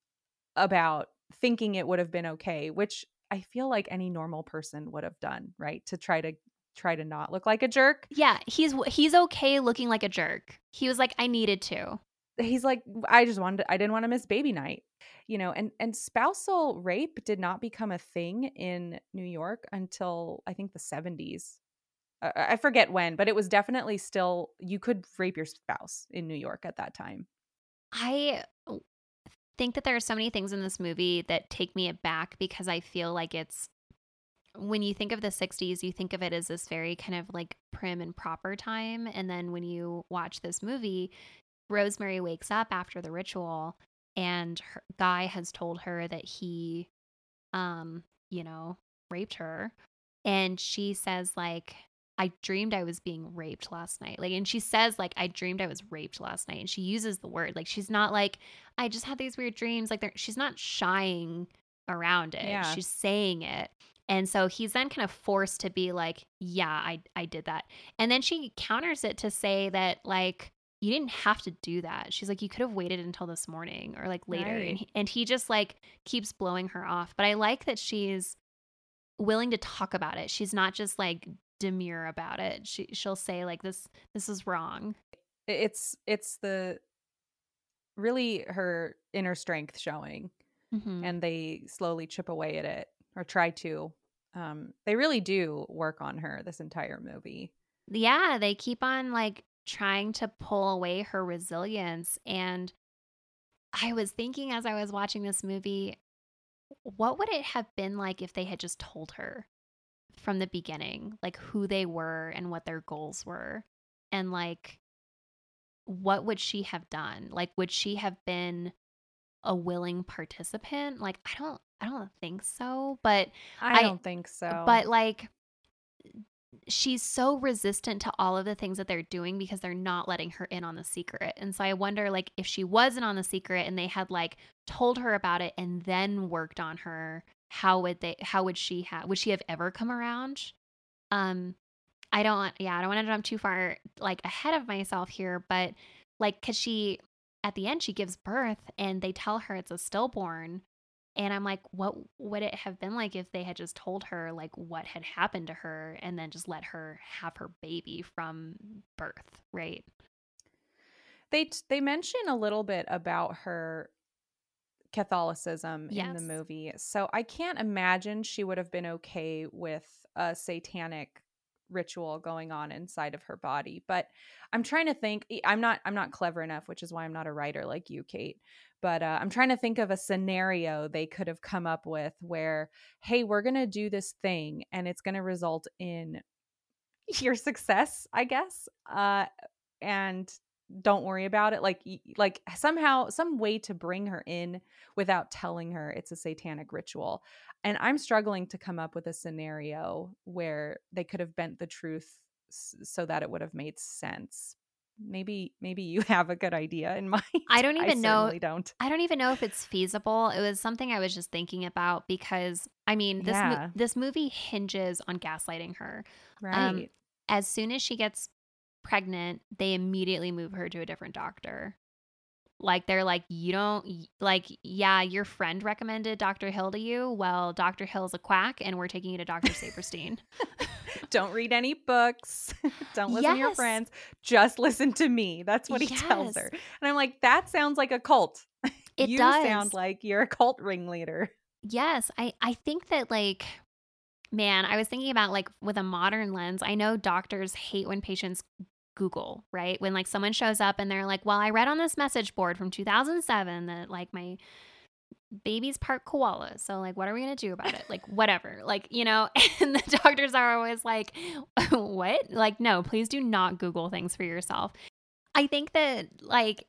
about thinking it would have been okay, which I feel like any normal person would have done, right? To try to try to not look like a jerk. Yeah, he's he's okay looking like a jerk. He was like, I needed to. He's like, I just wanted, I didn't want to miss baby night you know and and spousal rape did not become a thing in new york until i think the 70s i forget when but it was definitely still you could rape your spouse in new york at that time. I oh, think that there are so many things in this movie that take me aback because i feel like it's when you think of the 60s you think of it as this very kind of like prim and proper time and then when you watch this movie rosemary wakes up after the ritual and her, guy has told her that he um you know raped her and she says like I dreamed I was being raped last night. Like, and she says, like, I dreamed I was raped last night. And she uses the word. Like, she's not like, I just had these weird dreams. Like, she's not shying around it. Yeah. She's saying it. And so he's then kind of forced to be like, yeah, I, I did that. And then she counters it to say that, like, you didn't have to do that. She's like, you could have waited until this morning or like later. Right. And, he, and he just like keeps blowing her off. But I like that she's willing to talk about it. She's not just like demure about it. She she'll say like this this is wrong. It's it's the really her inner strength showing. Mm-hmm. And they slowly chip away at it or try to. Um, they really do work on her this entire movie. Yeah, they keep on like trying to pull away her resilience. And I was thinking as I was watching this movie, what would it have been like if they had just told her from the beginning, like who they were and what their goals were? And like, what would she have done? Like, would she have been a willing participant? Like, I don't, I don't think so, but I, I don't think uh, so. But like, she's so resistant to all of the things that they're doing because they're not letting her in on the secret. And so I wonder like if she wasn't on the secret and they had like told her about it and then worked on her, how would they how would she have would she have ever come around? Um I don't yeah, I don't want to jump too far like ahead of myself here, but like cuz she at the end she gives birth and they tell her it's a stillborn And I'm like, what would it have been like if they had just told her like what had happened to her and then just let her have her baby from birth, right? They they mention a little bit about her Catholicism in the movie. So I can't imagine she would have been okay with a satanic ritual going on inside of her body. But I'm trying to think I'm not I'm not clever enough, which is why I'm not a writer like you, Kate. But uh, I'm trying to think of a scenario they could have come up with where, hey, we're going to do this thing and it's going to result in your success, I guess. Uh, and don't worry about it like like somehow some way to bring her in without telling her it's a satanic ritual and i'm struggling to come up with a scenario where they could have bent the truth so that it would have made sense maybe maybe you have a good idea in mind I don't even know- certainly don't I don't even know if it's feasible. It was something I was just thinking about because I mean, this mo- this movie hinges on gaslighting her. right Um, As soon as she gets pregnant, they immediately move her to a different doctor. Like they're like, you don't like, yeah, your friend recommended Dr. Hill to you. Well, Dr. Hill's a quack, and we're taking you to Dr. Sapirstein. don't read any books don't listen to your friends just listen to me that's what he tells her and i'm like that sounds like a cult It you does. sound like you're a cult ringleader Yes, I I think that like man, I was thinking about like with a modern lens. I know doctors hate when patients Google, right? When like someone shows up and they're like, "Well, I read on this message board from 2007 that like my baby's part koala. So like what are we going to do about it? Like whatever." Like, you know, and the doctors are always like, "What?" Like, "No, please do not Google things for yourself." I think that like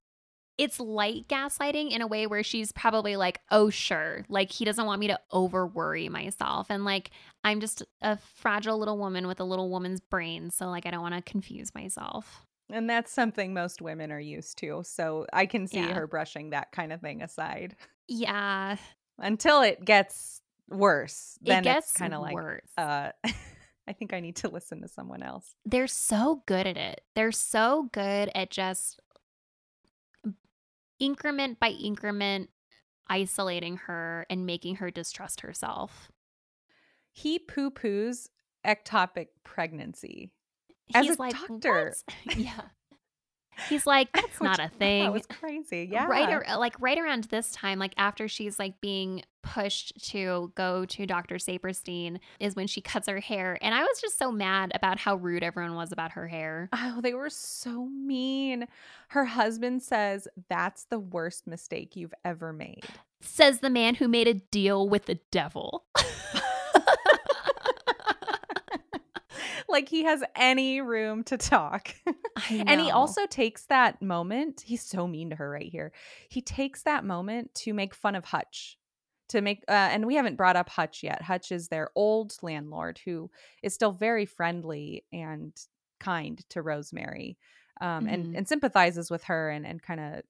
it's light gaslighting in a way where she's probably like, oh, sure. Like, he doesn't want me to over worry myself. And like, I'm just a fragile little woman with a little woman's brain. So, like, I don't want to confuse myself. And that's something most women are used to. So I can see Yeah. her brushing that kind of thing aside Yeah. until it gets worse. Then it gets kind of like, worse. uh, I think I need to listen to someone else. They're so good at it. They're so good at just increment by increment isolating her and making her distrust herself. He poo poos ectopic pregnancy. As He's a like, doctor. "What?" yeah. He's like, that's not a thing. was crazy. Yeah. Right, like right around this time, like after she's like being pushed to go to Dr. Sapirstein, is when she cuts her hair. And I was just so mad about how rude everyone was about her hair. Oh, they were so mean. Her husband says that's the worst mistake you've ever made. Says the man who made a deal with the devil. like he has any room to talk. And he also takes that moment. He's so mean to her right here. He takes that moment to make fun of Hutch. To make, uh, and we haven't brought up Hutch yet. Hutch is their old landlord who is still very friendly and kind to Rosemary, um, and Mhm. and sympathizes with her and and kind of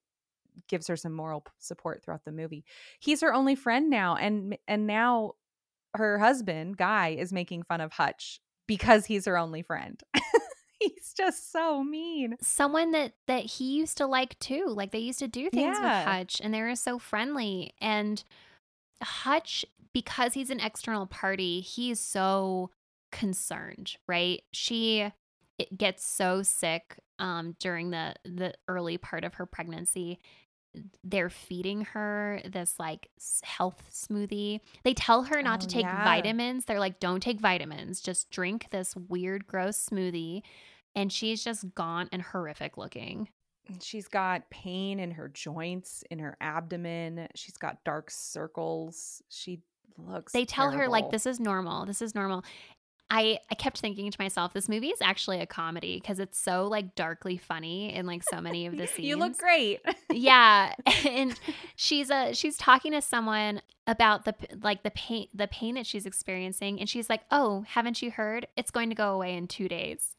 gives her some moral support throughout the movie. He's her only friend now, and and now her husband Guy is making fun of Hutch because he's her only friend. he's just so mean. someone that that he used to like too. Like they used to do things Yeah. with Hutch and they were so friendly. And Hutch, because he's an external party, he's so concerned, right? She it gets so sick um during the the early part of her pregnancy. They're feeding her this like health smoothie. They tell her not to Oh, take yeah. vitamins. They're like, don't take vitamins. Just drink this weird, gross smoothie. And she's just gaunt and horrific looking. She's got pain in her joints, in her abdomen. She's got dark circles. She looks. They tell her like this is normal. This is normal. I I kept thinking to myself, this movie is actually a comedy because it's so like darkly funny in like so many of the scenes. You look great. yeah and she's a she's talking to someone about the like the pain the pain that she's experiencing and she's like oh haven't you heard it's going to go away in two days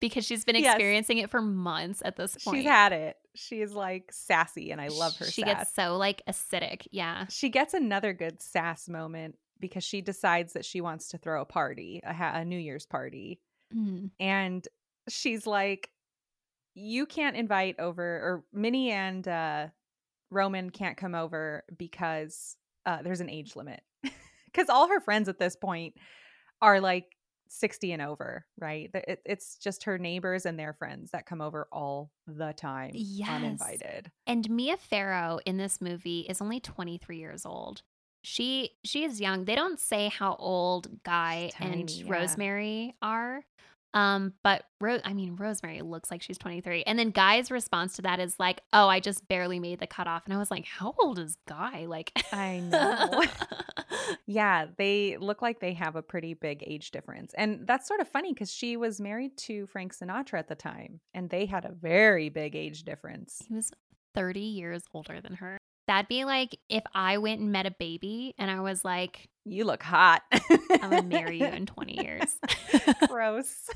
because she's been Yes. experiencing it for months at this point She's had it. She's like sassy, and I love her. she sass. gets so like acidic yeah she gets another good sass moment because she decides that she wants to throw a party, a, ha- a New Year's party, Mhm. and she's like, "You can't invite over, or Minnie and uh, Roman can't come over because uh, there's an age limit because all her friends at this point are like 60 and over, right? It, it's just her neighbors and their friends that come over all the time, Yes. uninvited. And Mia Farrow in this movie is only 23 years old. She she is young. They don't say how old Guy She's and yeah. Rosemary are. Um, but Ro- I mean Rosemary looks like she's 23. And then Guy's response to that is like, "Oh, I just barely made the cutoff." And I was like, "How old is Guy?" Like I know. Yeah, they look like they have a pretty big age difference. And that's sort of funny because she was married to Frank Sinatra at the time, and they had a very big age difference. he was 30 years older than her. That'd be like if I went and met a baby and I was like, You look hot. I'm gonna marry you in 20 years. Gross.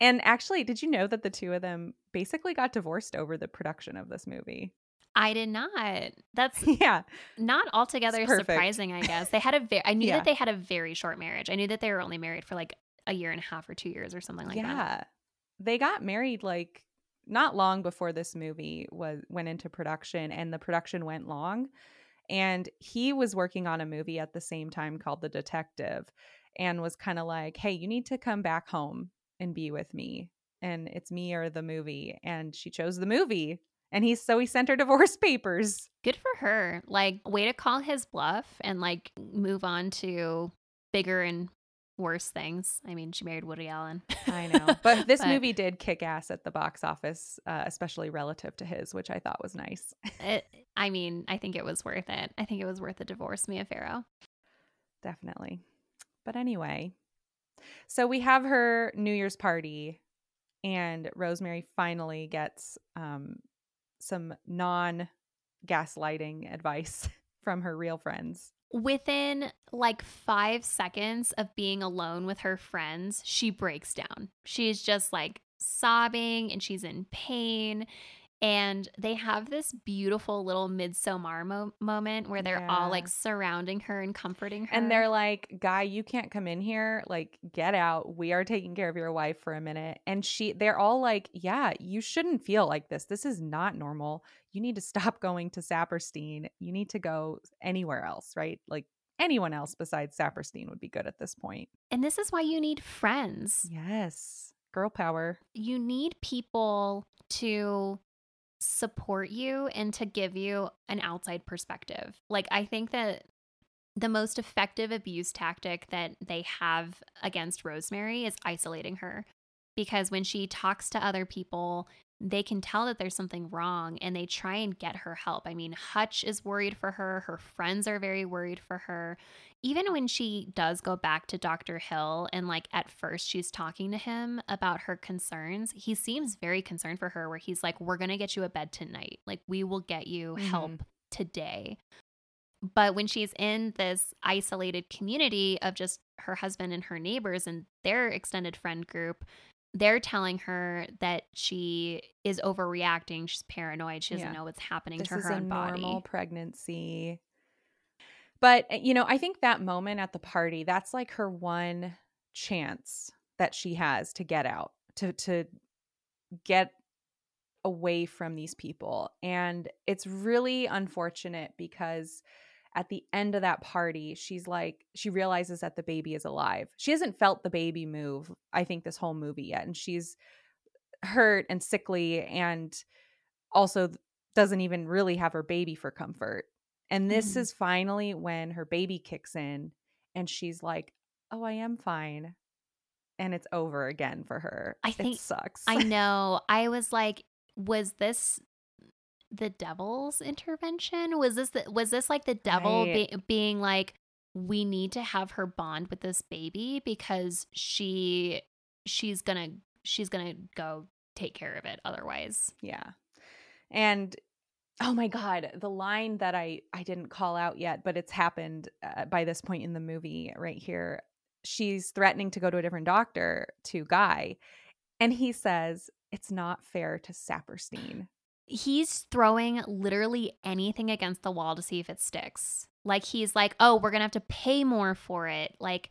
And actually, did you know that the two of them basically got divorced over the production of this movie? I did not. That's yeah. not altogether surprising, I guess. They had a very I knew Yeah. that they had a very short marriage. I knew that they were only married for like a year and a half or 2 years or something like yeah. that. Yeah, they got married like not long before this movie was went into production and the production went long and he was working on a movie at the same time called The Detective and was kind of like, "Hey, you need to come back home and be with me." And it's me or the movie and she chose the movie. And he so he sent her divorce papers. Good for her. Like way to call his bluff and like move on to bigger and worse things. I mean, she married Woody Allen. I know. But this But- movie did kick ass at the box office, uh, especially relative to his, which I thought was nice. It, I mean, I think it was worth it. I think it was worth the divorce, Mia Farrow. Definitely. But anyway, so we have her New Year's party, and Rosemary finally gets um, some non gaslighting advice from her real friends. Within like five seconds of being alone with her friends, she breaks down. She's just like sobbing and she's in pain. And they have this beautiful little midsummer mo- moment where they're all like surrounding her and comforting her. And they're like, "Guy, you can't come in here. Like, get out. We are taking care of your wife for a minute." And she they're all like, "Yeah, you shouldn't feel like this. This is not normal. You need to stop going to Sapirstein. You need to go anywhere else, right? Like anyone else besides Sapirstein would be good at this point." and this is why you need friends. Yes. Girl power. you need people to support you and to give you an outside perspective. Like, I think that the most effective abuse tactic that they have against Rosemary is isolating her because when she talks to other people, they can tell that there's something wrong and they try and get her help. I mean, Hutch is worried for her, her friends are very worried for her. Even when she does go back to Dr. Hill and, like, at first she's talking to him about her concerns, he seems very concerned for her, where he's like, We're going to get you a bed tonight. Like, we will get you help Mhm. today. But when she's in this isolated community of just her husband and her neighbors and their extended friend group, they're telling her that she is overreacting. She's paranoid. She doesn't Yeah. know what's happening This to is her a own normal body. pregnancy. But uh, you know, I think that moment at the party, that's like her one chance that she has to get out, to to get away from these people. And it's really unfortunate because at the end of that party, she's like, she realizes that the baby is alive. She hasn't felt the baby move, I think, this whole movie yet. And she's hurt and sickly and also doesn't even really have her baby for comfort. And this Mhm. is finally when her baby kicks in and she's like, oh, I am fine. And it's over again for her. I think- it sucks. I know. I was like, was this the devil's intervention? Was this the, was this like the devil Right. be, being like, we need to have her bond with this baby because she she's gonna she's gonna go take care of it otherwise. Yeah. And oh my god, the line that I I didn't call out yet, but it's happened uh, by this point in the movie right here. She's threatening to go to a different doctor to Guy, and he says, "It's not fair to Sapirstein." He's throwing literally anything against the wall to see if it sticks. Like he's like, "Oh, we're going to have to pay more for it." Like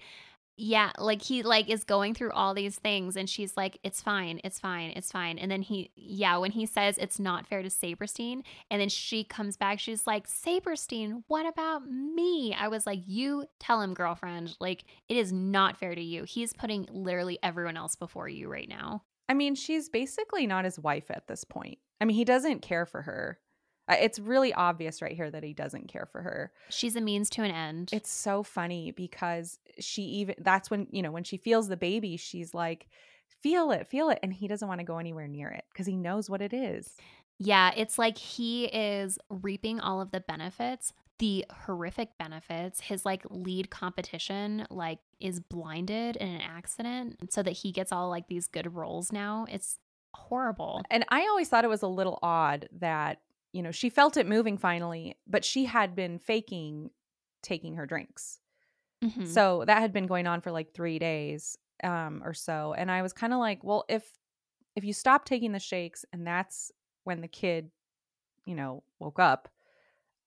Yeah, like he like is going through all these things and she's like it's fine, it's fine, it's fine. And then he yeah, when he says it's not fair to Sapirstein and then she comes back she's like Sapirstein, what about me? I was like you tell him girlfriend, like it is not fair to you. He's putting literally everyone else before you right now. I mean, she's basically not his wife at this point. I mean, he doesn't care for her. It's really obvious right here that he doesn't care for her. She's a means to an end. It's so funny because she even that's when, you know, when she feels the baby, she's like, feel it, feel it. And he doesn't want to go anywhere near it because he knows what it is. Yeah, it's like he is reaping all of the benefits, the horrific benefits. His like lead competition like is blinded in an accident so that he gets all like these good roles now. It's horrible. And I always thought it was a little odd that, you know, she felt it moving finally, but she had been faking taking her drinks. Mhm. So that had been going on for like 3 days um or so and I was kind of like, well, if if you stop taking the shakes and that's when the kid, you know, woke up,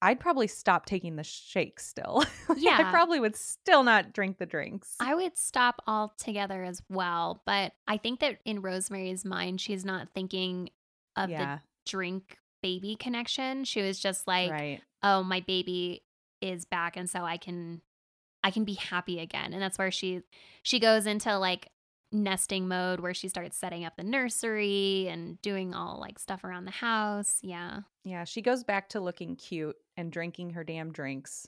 I'd probably stop taking the shakes still. yeah. I probably would still not drink the drinks. I would stop altogether as well, but I think that in Rosemary's mind she's not thinking of yeah, the drink baby connection. She was just like, right. oh my baby is back and so i can i can be happy again and that's where she she goes into like nesting mode where she starts setting up the nursery and doing all like stuff around the house yeah Yeah, she goes back to looking cute and drinking her damn drinks.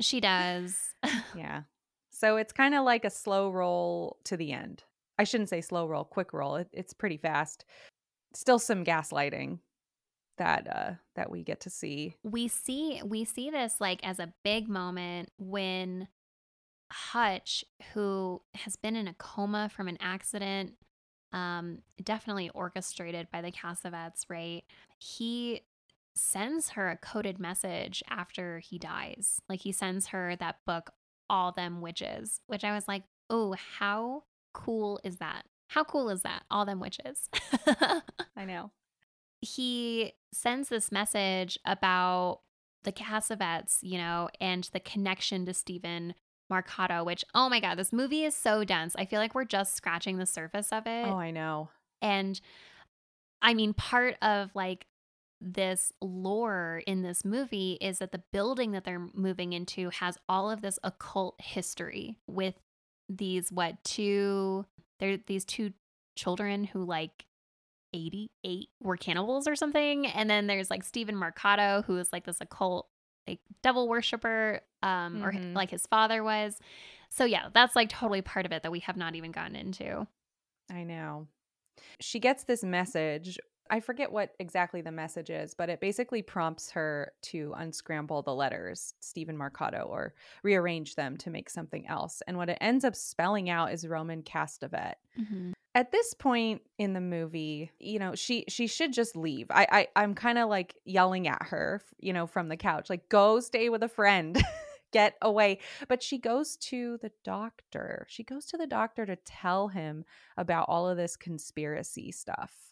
she does Yeah. So it's kind of like a slow roll to the end. I shouldn't say slow roll, quick roll. It, it's pretty fast. Still some gaslighting that uh that we get to see. we see we see this like as a big moment when Hutch, who has been in a coma from an accident, um, definitely orchestrated by the Cassavetes, right? He sends her a coded message after he dies. Like he sends her that book, All Them Witches, which I was like, oh, how cool is that? How cool is that? All Them Witches. I know. he sends this message about the Cassavetes, you know, and the connection to Steven Marcato, which, oh my God, this movie is so dense. I feel like we're just scratching the surface of it. Oh, I know. And I mean, part of like this lore in this movie is that the building that they're moving into has all of this occult history with these, what, two, they're these two children who like 88 were cannibals or something. And then there's like Steven Marcato, who is like this occult, like devil worshiper, um, or Mhm. like his father was. So yeah, that's like totally part of it that we have not even gotten into. I know. She gets this message. I forget what exactly the message is, but it basically prompts her to unscramble the letters, Steven Marcato, or rearrange them to make something else. And what it ends up spelling out is Roman Castevet. Mm-hmm. At this point in the movie, you know, she she should just leave. I, I I'm kind of like yelling at her, you know, from the couch, like go stay with a friend. Get away. But she goes to the doctor. She goes to the doctor to tell him about all of this conspiracy stuff.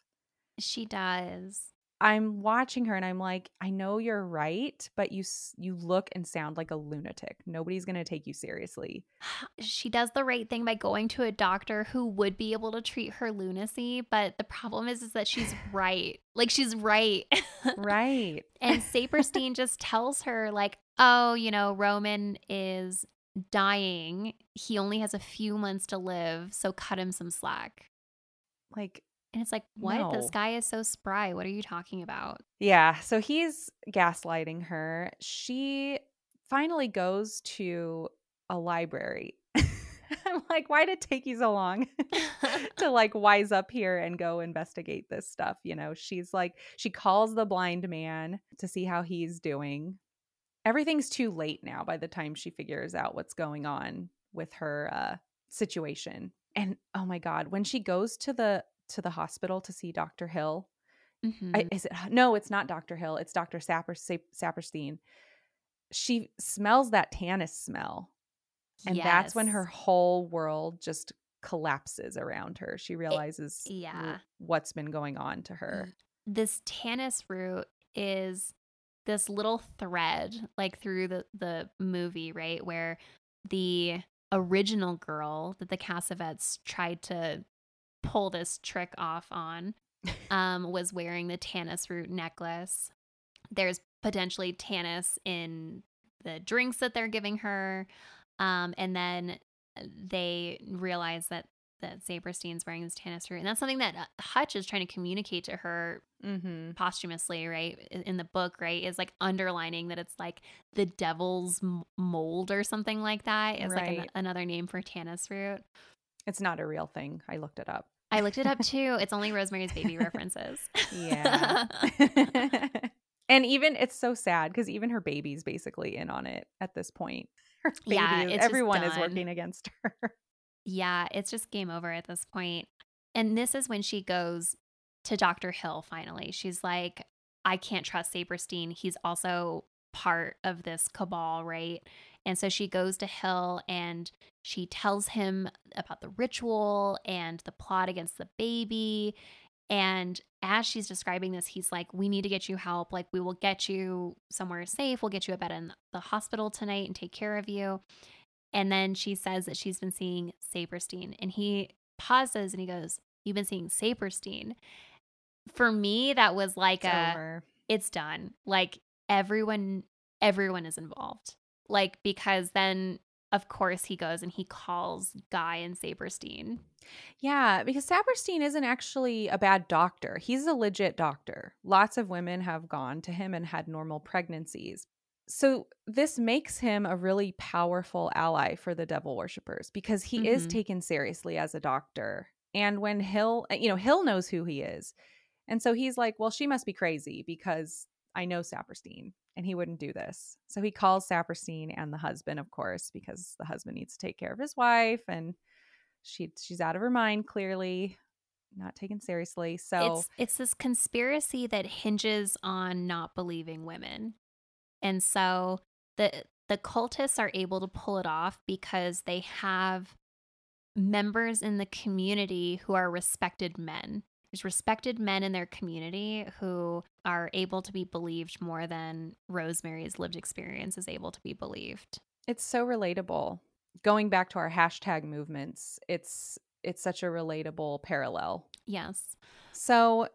She does. I'm watching her and I'm like, I know you're right, but you you look and sound like a lunatic. Nobody's going to take you seriously. She does the right thing by going to a doctor who would be able to treat her lunacy, but the problem is is that she's right. Like she's right. Right. and Sapirstein just tells her like, "Oh, you know, Roman is dying. He only has a few months to live, so cut him some slack." Like And it's like, "What? This No. guy is so spry. What are you talking about?" Yeah, so he's gaslighting her. She finally goes to a library. I'm like, why did it take you so long to like wise up here and go investigate this stuff? You know, she's like, she calls the blind man to see how he's doing. Everything's too late now by the time she figures out what's going on with her uh, situation. And oh my God, when she goes to the to the hospital to see Dr. Hill, Mhm. I, is it no it's not dr hill it's dr Sapper, sapirstein she smells that tannis smell and that's when her whole world just collapses around her she realizes w- yeah. what's been going on to her this tannis root is this little thread like through the the movie right where the original girl that the Cassavets tried to pull this trick off on um, was wearing the Tannis root necklace. There's potentially Tannis in the drinks that they're giving her. Um, and then they realize that that Sapirstein's wearing this Tannis root. And that's something that uh, Hutch is trying to communicate to her Mm-hmm. posthumously, right? In the book, right? Is like underlining that it's like the devil's mold or something like that. Is like an- another name for Tannis root. It's not a real thing. I looked it up. I looked it up too. It's only Rosemary's Baby references. Yeah. and even it's so sad because even her baby's basically in on it at this point. Her baby Yeah, is- it's just everyone is working against her. yeah, it's just game over at this point. And this is when she goes to Dr. Hill finally. She's like, I can't trust Sapirstein. He's also part of this cabal, right? And so she goes to Hill and she tells him about the ritual and the plot against the baby. And as she's describing this, he's like, We need to get you help. Like, we will get you somewhere safe. We'll get you a bed in the hospital tonight and take care of you. And then she says that she's been seeing Sapirstein. And he pauses and he goes, You've been seeing Sapirstein. For me, that was like It's a over. it's done. Like everyone everyone is involved. Like because then of course he goes and he calls Guy and Sapirstein. Yeah, because Sapirstein isn't actually a bad doctor. He's a legit doctor. Lots of women have gone to him and had normal pregnancies. So this makes him a really powerful ally for the devil worshippers because he is Mhm. taken seriously as a doctor. And when Hill, you know, Hill knows who he is. And so he's like, well, she must be crazy because I know Sapirstein and he wouldn't do this. So he calls Sapirstein and the husband, of course, because the husband needs to take care of his wife and she she's out of her mind clearly, not taken seriously. So It's it's this conspiracy that hinges on not believing women. And so the the cultists are able to pull it off because they have members in the community who are respected men. There's respected men in their community who are able to be believed more than Rosemary's lived experience is able to be believed. it's so relatable. Going back to our hashtag movements, it's it's such a relatable parallel. Yes. So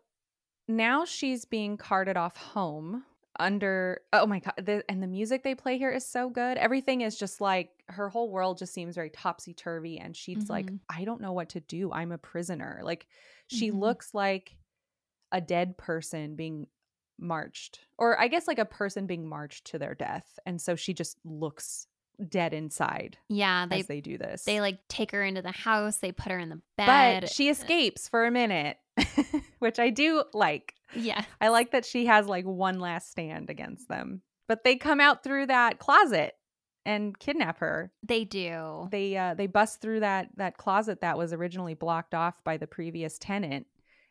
now she's being carted off home under oh my god the, and the music they play here is so good everything is just like her whole world just seems very topsy-turvy and she's like Mhm. i don't know what to do i'm a prisoner like she Mhm. looks like a dead person being marched or i guess like a person being marched to their death and so she just looks dead inside Yeah, they as they do this they like take her into the house, they put her in the bed. but she escapes for a minute which i do like yeah. I like that she has like one last stand against them. But they come out through that closet and kidnap her. They do. They uh they bust through that that closet that was originally blocked off by the previous tenant.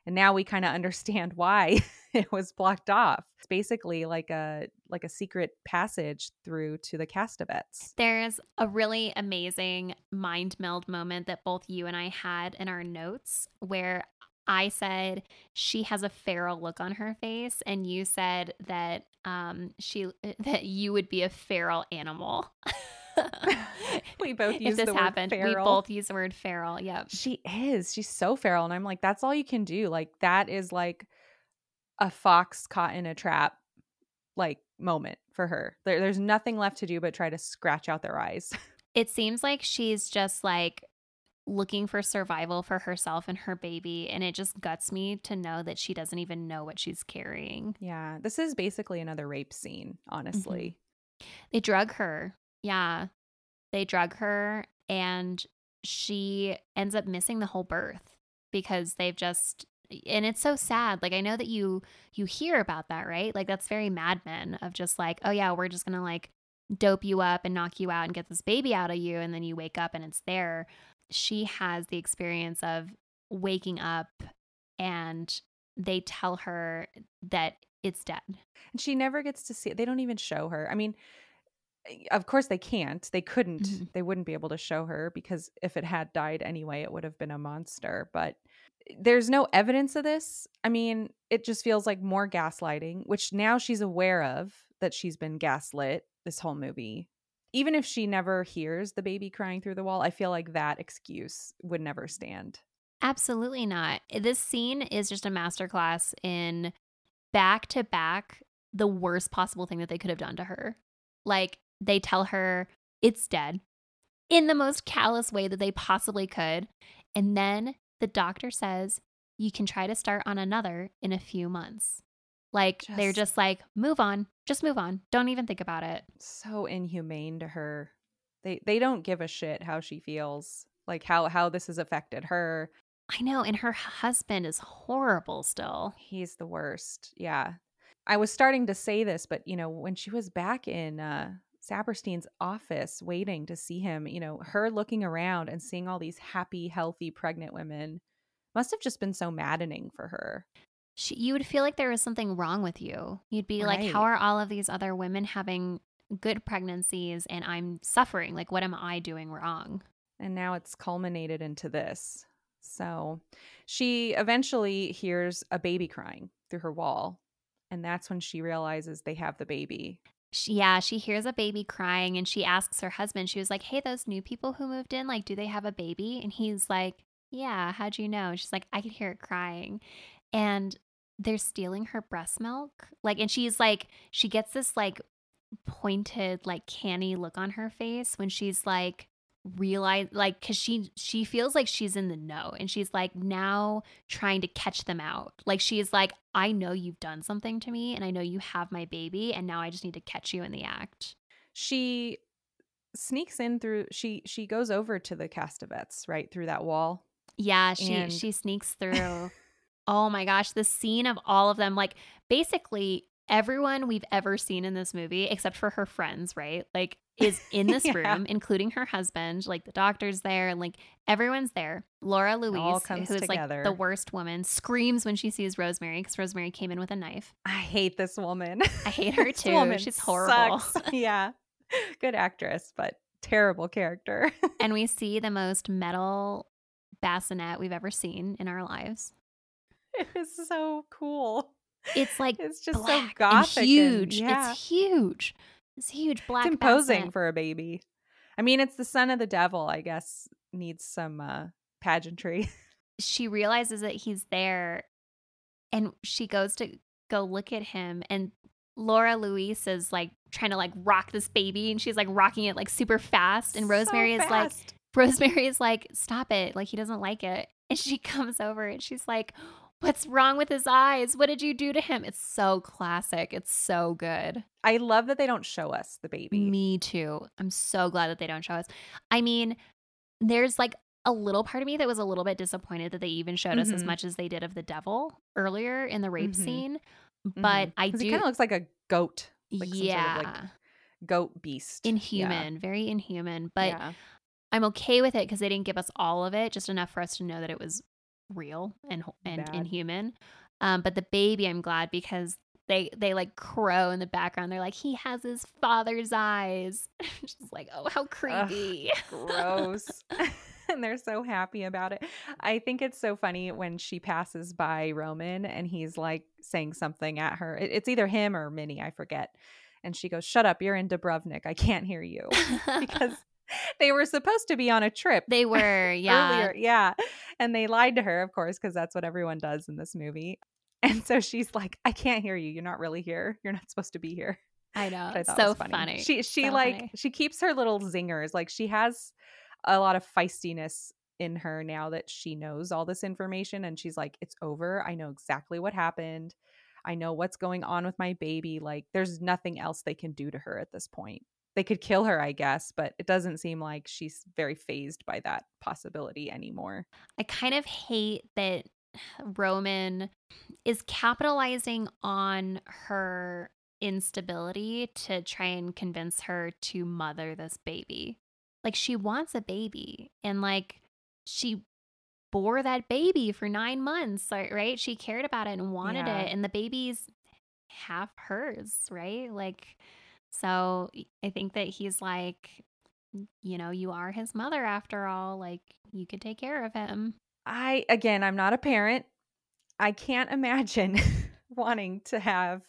And now we kind of understand why it was blocked off. It's basically like a like a secret passage through to the Castevets. There's a really amazing mind meld moment that both you and I had in our notes where I said she has a feral look on her face, and you said that um she that you would be a feral animal. We both if this the word happened, we both use the word feral. Yep. She is. She's so feral. And I'm like, that's all you can do. Like, that is like a fox caught in a trap, like, moment for her. There, there's nothing left to do but try to scratch out their eyes. It seems like she's just like looking for survival for herself and her baby, and it just guts me to know that she doesn't even know what she's carrying. yeah. This is basically another rape scene, mm-hmm. honestly. They drug her. Yeah. They drug her and she ends up missing the whole birth because they've just and it's so sad. Like I know that you you hear about that, right? Like that's very Mad Men of just like, oh yeah, we're just going to like dope you up and knock you out and get this baby out of you and then you wake up and it's there. She has the experience of waking up and they tell her that it's dead. And she never gets to see it. They don't even show her. I mean, of course they can't. They couldn't. Mhm. They wouldn't be able to show her because if it had died anyway, it would have been a monster. But there's no evidence of this. I mean, it just feels like more gaslighting, which now she's aware of that she's been gaslit this whole movie. Even if she never hears the baby crying through the wall, I feel like that excuse would never stand. Absolutely not. Eh, this scene is just a masterclass in back to back the worst possible thing that they could have done to her. Like they tell her it's dead in the most callous way that they possibly could. And then the doctor says, you can try to start on another in a few months. Like just, they're just like, move on, just move on. Don't even think about it. So inhumane to her. They they don't give a shit how she feels, like how how this has affected her. I know, and her husband is horrible still. He's the worst. Yeah. I was starting to say this, but you know, when she was back in uh Sapirstein's office waiting to see him, you know, her looking around and seeing all these happy, healthy, pregnant women must have just been so maddening for her. She, you would feel like there was something wrong with you. You'd be right. like, how are all of these other women having good pregnancies and I'm suffering? Like, what am I doing wrong? And now it's culminated into this. So she eventually hears a baby crying through her wall. And that's when she realizes they have the baby. She, yeah, she hears a baby crying and she asks her husband, she was like, Hey, those new people who moved in, like, do they have a baby? And he's like, Yeah, how'd you know? She's like, I could hear it crying. And they're stealing her breast milk. Like, and she's like, she gets this like pointed, like canny look on her face when she's like, realize like because she she feels like she's in the know and she's like now trying to catch them out like she's like i know you've done something to me and i know you have my baby and now i just need to catch you in the act she sneaks in through she she goes over to the Castevets right through that wall yeah she and... she sneaks through Oh my gosh, the scene of all of them, like basically everyone we've ever seen in this movie, except for her friends, right? Like, is in this yeah. room, including her husband. Like, the doctor's there, and like everyone's there. Laura Louise, who's together. like the worst woman, screams when she sees Rosemary because Rosemary came in with a knife. I hate this woman. I hate her too. She's horrible. yeah. Good actress, but terrible character. and we see the most metal bassinet we've ever seen in our lives. It was so cool. It's like it's just so gothic, and huge. And, yeah. It's huge. It's huge. Black. It's imposing bassinet. for a baby. I mean, it's the son of the devil. I guess needs some uh, pageantry. She realizes that he's there, and she goes to go look at him, and Laura Louise is like trying to like rock this baby, and she's like rocking it like super fast, and Rosemary so is like. Rosemary is like, stop it. Like, he doesn't like it. And she comes over and she's like, What's wrong with his eyes? What did you do to him? It's so classic. It's so good. I love that they don't show us the baby. Me too. I'm so glad that they don't show us. I mean, there's like a little part of me that was a little bit disappointed that they even showed mm-hmm. us as mm-hmm. much as they did of the devil earlier in the rape mm-hmm. scene. But mm-hmm. I do. He kind of looks like a goat. Like yeah. Sort of like goat beast. Inhuman. Yeah. Very inhuman. But yeah. I'm okay with it because they didn't give us all of it, just enough for us to know that it was real and and Bad. inhuman. Um, but the baby, I'm glad because they they like crow in the background. They're like, he has his father's eyes. Just like, oh, how creepy. Ugh, gross. and they're so happy about it. I think it's so funny when she passes by Roman and he's like saying something at her. It's either him or Minnie, I forget. And she goes, "Shut up! You're in Dubrovnik. I can't hear you." because they were supposed to be on a trip. They were, yeah. earlier, yeah. And they lied to her, of course, because that's what everyone does in this movie. And so she's like, I can't hear you. You're not really here. You're not supposed to be here. I know. I so funny. funny. She she so like funny. she keeps her little zingers. Like she has a lot of feistiness in her now that she knows all this information and she's like, It's over. I know exactly what happened. I know what's going on with my baby. Like there's nothing else they can do to her at this point they could kill her, I guess, but it doesn't seem like she's very fazed by that possibility anymore. I kind of hate that Roman is capitalizing on her instability to try and convince her to mother this baby. Like she wants a baby and like she bore that baby for 9 months, right? She cared about it and wanted yeah. it and the baby's half hers, right? Like so I think that he's like, you know, you are his mother after all. Like, you could take care of him. I, again, I'm not a parent. I can't imagine wanting to have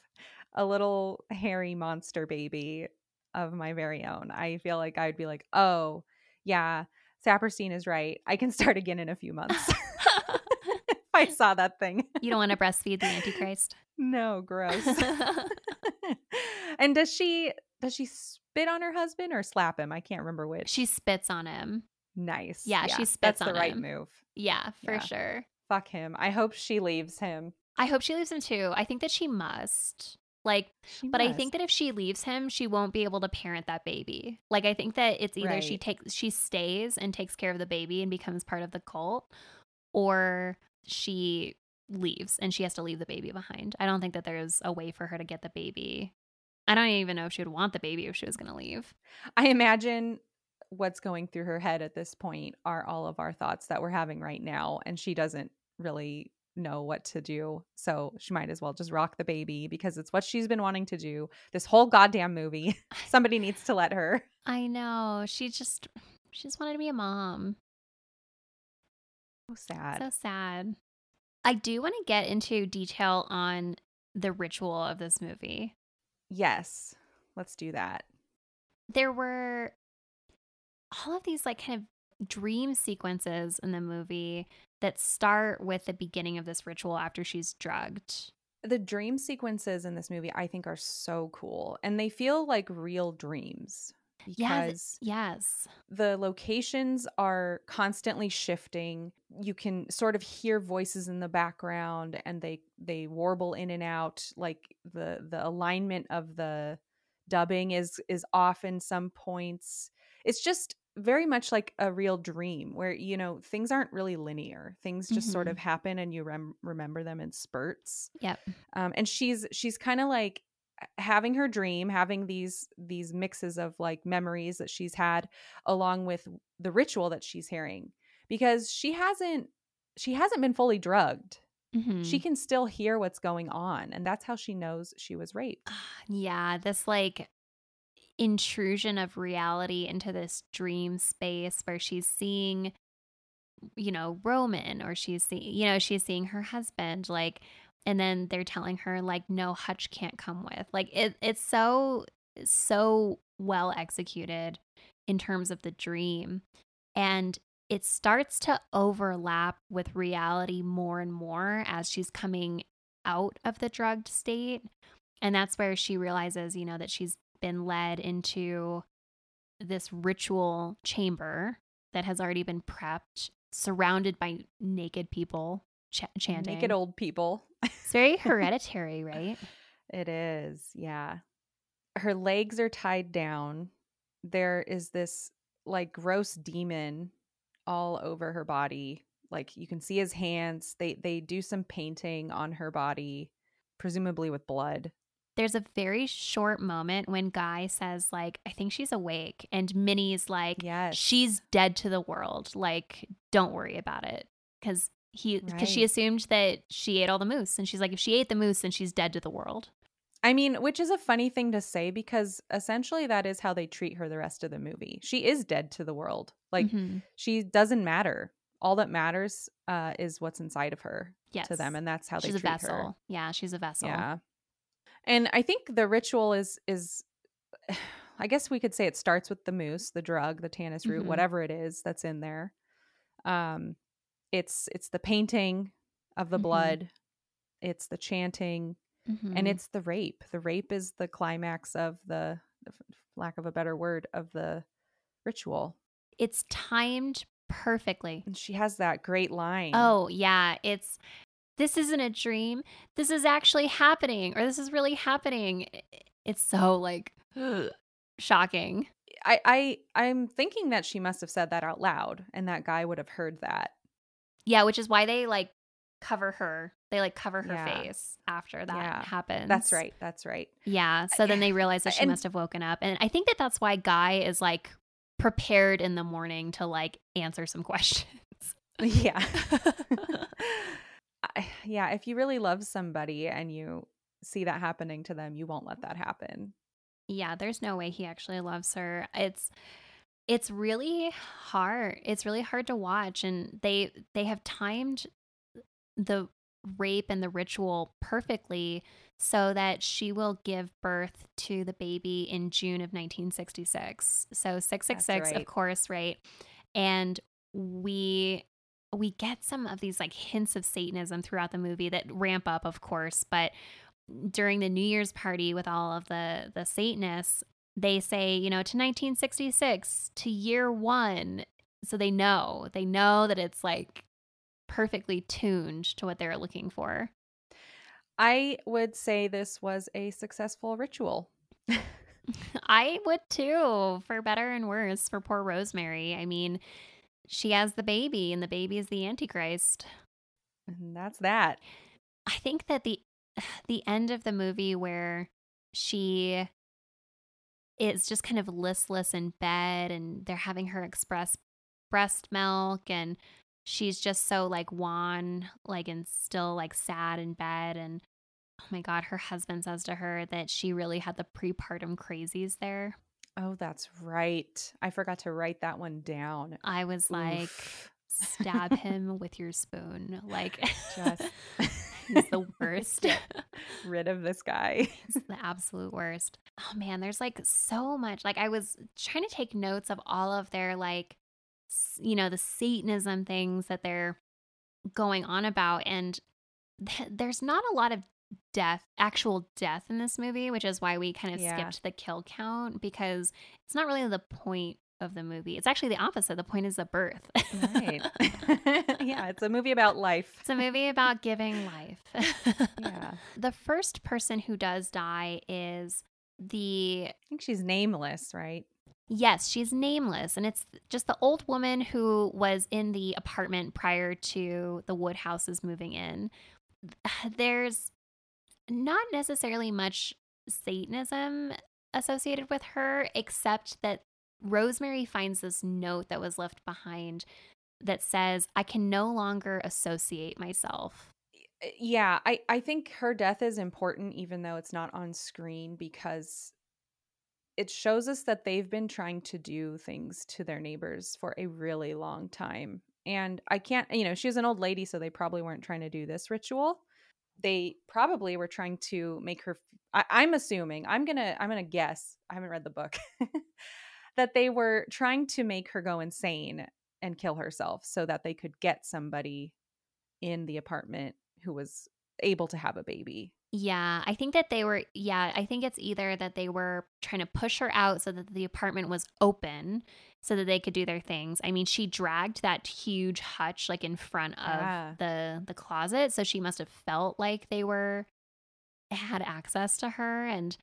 a little hairy monster baby of my very own. I feel like I'd be like, oh, yeah, Sapirstein is right. I can start again in a few months. if I saw that thing. you don't want to breastfeed the Antichrist. No, gross. And does she does she spit on her husband or slap him? I can't remember which. she spits on him. nice. Yeah, she spits That's on the right him. move. Yeah, for Yeah. sure. Fuck him. I hope she leaves him. I hope she leaves him too. I think that she must. Like, She but I think that if she leaves him, she won't be able to parent that baby. Like, I think that it's either she takes, she stays and takes care of the baby and becomes part of the cult, or she leaves and she has to leave the baby behind. I don't think that there's a way for her to get the baby. I don't even know if she would want the baby if she was going to leave. I imagine what's going through her head at this point are all of our thoughts that we're having right now, and she doesn't really know what to do. So she might as well just rock the baby because it's what she's been wanting to do this whole goddamn movie. Somebody needs to let her. I know. She just, she just wanted to be a mom. So sad. So sad. I do want to get into detail on the ritual of this movie. Yes, let's do that. There were all of these like kind of dream sequences in the movie that start with the beginning of this ritual after she's drugged. The dream sequences in this movie, I think, are so cool, and they feel like real dreams because Yes. the locations are constantly shifting you can sort of hear voices in the background and they they warble in and out like the the alignment of the dubbing is is off in some points it's just very much like a real dream where you know things aren't really linear things just sort Mhm. of happen and you rem- remember them in spurts Yep. um, and she's she's kind of like having her dream having these these mixes of like memories that she's had along with the ritual that she's hearing because she hasn't she hasn't been fully drugged Mhm. she can still hear what's going on and that's how she knows she was raped Yeah, this like intrusion of reality into this dream space where she's seeing you know Roman or she's seeing you know she's seeing her husband like and then they're telling her like no Hutch can't come with like it it's so so well executed in terms of the dream and it starts to overlap with reality more and more as she's coming out of the drugged state and that's where she realizes, you know, that she's been led into this ritual chamber that has already been prepped, surrounded by naked people ch- chanting. naked old people It's very hereditary, right? it is yeah her legs are tied down there is this like gross demon all over her body like you can see his hands they they do some painting on her body presumably with blood There's a very short moment when Guy says, like, I think she's awake. And Minnie's like, yes she's dead to the world. Like, don't worry about it. Because he, because she assumed that she ate all the mousse. And she's like, if she ate the mousse, then she's dead to the world. i mean which is a funny thing to say because essentially that is how they treat her the rest of the movie she is dead to the world like Mhm. she doesn't matter all that matters uh, is what's inside of her yes. to them and that's how she's they a treat vessel. her Yeah, she's a vessel. Yeah. And I think the ritual is is I guess we could say it starts with the mousse, the drug, the tannis root, Mhm. whatever it is that's in there. Um it's it's the painting of the Mhm. blood, it's the chanting, Mhm. and it's the rape. The rape is the climax of the lack of a better word of the ritual. it's timed perfectly. And she has that great line. Oh, yeah. It's this isn't a dream. This is actually happening, or this is really happening. It's so like shocking. I, I I'm thinking that she must have said that out loud and that guy would have heard that. Yeah, which is why they like cover her. They like cover her Yeah. face after that Yeah. happens. That's right. That's right. Yeah. Uh, so then they realize that she And- must have woken up. And I think that that's why Guy is like prepared in the morning to like answer some questions. Yeah. I- yeah, if you really love somebody and you see that happening to them, you won't let that happen. yeah, there's no way he actually loves her. It's it's really hard. It's really hard to watch and they they have timed the rape and the ritual perfectly so that she will give birth to the baby in June of 1966. So 666 right. of course, right? And we we get some of these like hints of satanism throughout the movie that ramp up of course, but during the New Year's party with all of the the satanists, they say, you know, to 1966, to year 1. So they know. They know that it's like perfectly tuned to what they're looking for. I would say this was a successful ritual. I would too, for better and worse, for poor Rosemary. I mean, she has the baby, and the baby is the Antichrist. And that's that. I think that the the end of the movie where she is just kind of listless in bed and they're having her express breast milk and she's just so like wan like and still like sad in bed and oh my god her husband says to her that she really had the prepartum crazies there Oh, that's right. I forgot to write that one down. i was like Oof. stab him with your spoon like Just he's the worst rid of this guy. He's the absolute worst. Oh man, there's like so much. Like I was trying to take notes of all of their like you know, the satanism things that they're going on about and th- there's not a lot of death, actual death in this movie, which is why we kind of Yeah. skipped the kill count because it's not really the point of the movie. It's actually the opposite. The point is the birth. Right. yeah, it's a movie about life. It's a movie about giving life. Yeah. The first person who does die is the I think she's nameless, right? Yes, she's nameless. And it's just the old woman who was in the apartment prior to the Woodhouses moving in. There's not necessarily much Satanism associated with her, except that Rosemary finds this note that was left behind that says, I can no longer associate myself. Yeah, I, I think her death is important, even though it's not on screen, because it shows us that they've been trying to do things to their neighbors for a really long time. And I can't, you know, she was an old lady, so they probably weren't trying to do this ritual. They probably were trying to make her. I, I'm assuming. I'm gonna. I'm gonna guess. I haven't read the book. that they were trying to make her go insane and kill herself, so that they could get somebody in the apartment who was able to have a baby. Yeah, I think that they were, yeah, I think it's either that they were trying to push her out so that the apartment was open so that they could do their things. I mean, she dragged that huge hutch like in front of Yeah. the the closet, so she must have felt like they were had access to her and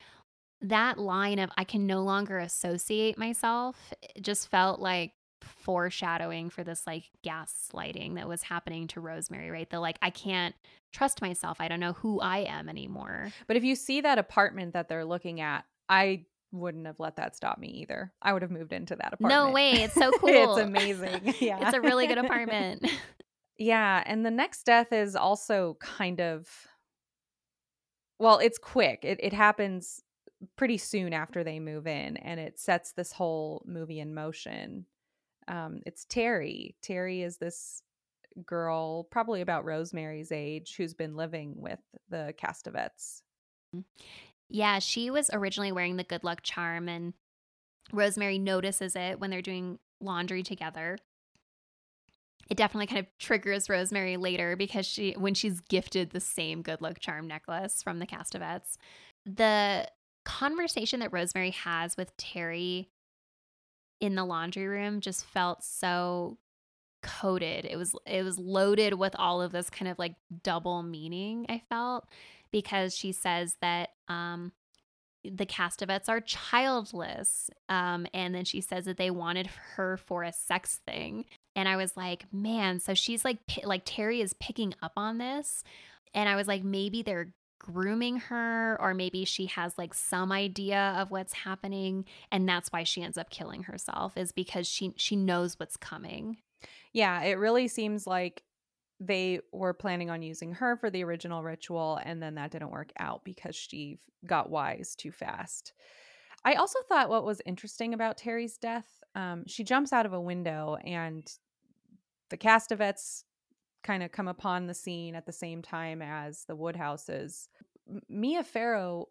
that line of I can no longer associate myself just felt like foreshadowing for this like gaslighting that was happening to Rosemary, right? The like I can't trust myself. I don't know who I am anymore. But if you see that apartment that they're looking at, I wouldn't have let that stop me either. I would have moved into that apartment. No way, it's so cool. it's amazing. Yeah. It's a really good apartment. yeah, and the next death is also kind of well, it's quick. It it happens pretty soon after they move in and it sets this whole movie in motion. Um it's Terry. Terry is this girl probably about Rosemary's age who's been living with the Castevets. yeah, she was originally wearing the good luck charm and Rosemary notices it when they're doing laundry together. It definitely kind of triggers Rosemary later because she when she's gifted the same good luck charm necklace from the Castevets. The conversation that Rosemary has with Terry in the laundry room just felt so coded. It was it was loaded with all of this kind of like double meaning, I felt, because she says that um the Castevets are childless. Um, and then she says that they wanted her for a sex thing. And I was like, man, so she's like, like Terry is picking up on this. And I was like, maybe they're grooming her, or maybe she has like some idea of what's happening. And that's why she ends up killing herself, is because she she knows what's coming. Yeah, it really seems like they were planning on using her for the original ritual, and then that didn't work out because she got wise too fast. I also thought what was interesting about Terry's death, um, she jumps out of a window, and the Castevets kind of come upon the scene at the same time as the Woodhouses. Mia Farrow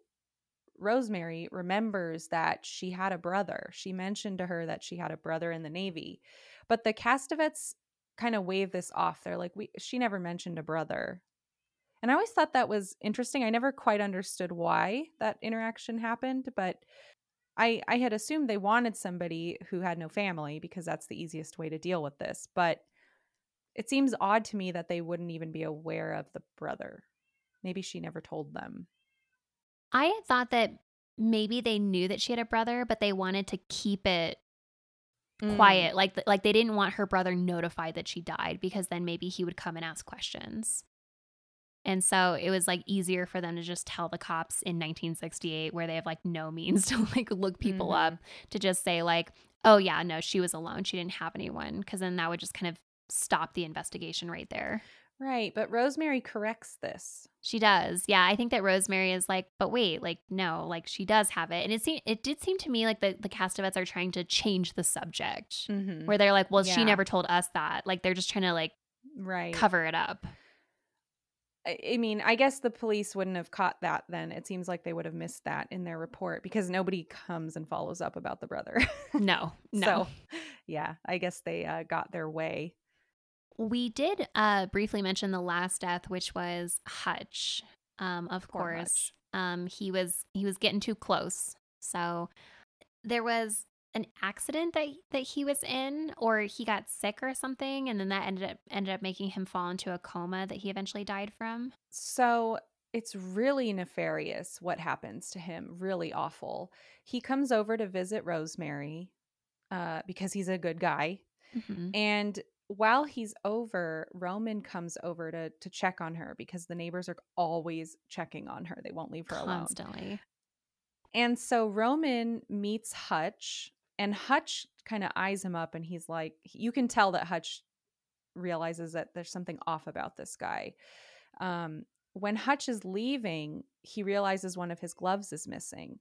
Rosemary remembers that she had a brother. She mentioned to her that she had a brother in the Navy. But the Castevets kind of wave this off. They're like, we she never mentioned a brother. And I always thought that was interesting. I never quite understood why that interaction happened, but I I had assumed they wanted somebody who had no family because that's the easiest way to deal with this. But it seems odd to me that they wouldn't even be aware of the brother. Maybe she never told them. I had thought that maybe they knew that she had a brother, but they wanted to keep it mm. quiet. Like like they didn't want her brother notified that she died because then maybe he would come and ask questions. And so it was like easier for them to just tell the cops in 1968 where they have like no means to like look people mm-hmm. up to just say like, "Oh yeah, no, she was alone. She didn't have anyone." Cuz then that would just kind of stop the investigation right there. Right, but Rosemary corrects this. She does. Yeah, I think that Rosemary is like, but wait, like no, like she does have it. And it seemed it did seem to me like the the Castevets are trying to change the subject. Mm-hmm. Where they're like, well, yeah. she never told us that. Like they're just trying to like right cover it up. I mean, I guess the police wouldn't have caught that then. It seems like they would have missed that in their report because nobody comes and follows up about the brother. no, no. So, yeah, I guess they uh, got their way. We did uh, briefly mention the last death, which was Hutch. Um, of Poor course, Hutch. Um, he was he was getting too close. So there was an accident that that he was in, or he got sick or something, and then that ended up ended up making him fall into a coma that he eventually died from. So it's really nefarious what happens to him. Really awful. He comes over to visit Rosemary uh, because he's a good guy, mm-hmm. and while he's over, Roman comes over to to check on her because the neighbors are always checking on her. They won't leave her alone. Constantly. And so Roman meets Hutch, and Hutch kind of eyes him up, and he's like, you can tell that Hutch realizes that there's something off about this guy. Um, when Hutch is leaving, he realizes one of his gloves is missing.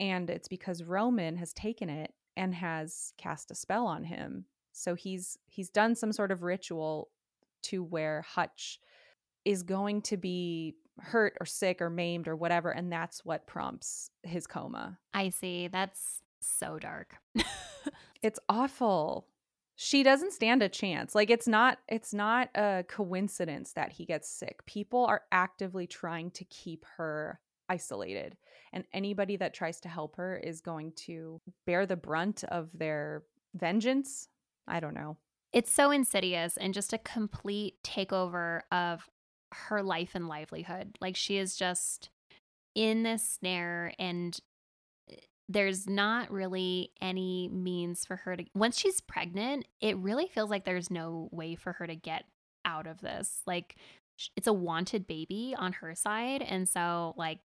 And it's because Roman has taken it and has cast a spell on him so he's he's done some sort of ritual to where Hutch is going to be hurt or sick or maimed or whatever and that's what prompts his coma. I see. That's so dark. it's awful. She doesn't stand a chance. Like it's not it's not a coincidence that he gets sick. People are actively trying to keep her isolated and anybody that tries to help her is going to bear the brunt of their vengeance I don't know. It's so insidious and just a complete takeover of her life and livelihood. Like she is just in this snare and eh, there's not really any means for her to once she's pregnant, it really feels like there's no way for her to get out of this. Like it's a wanted baby on her side and so like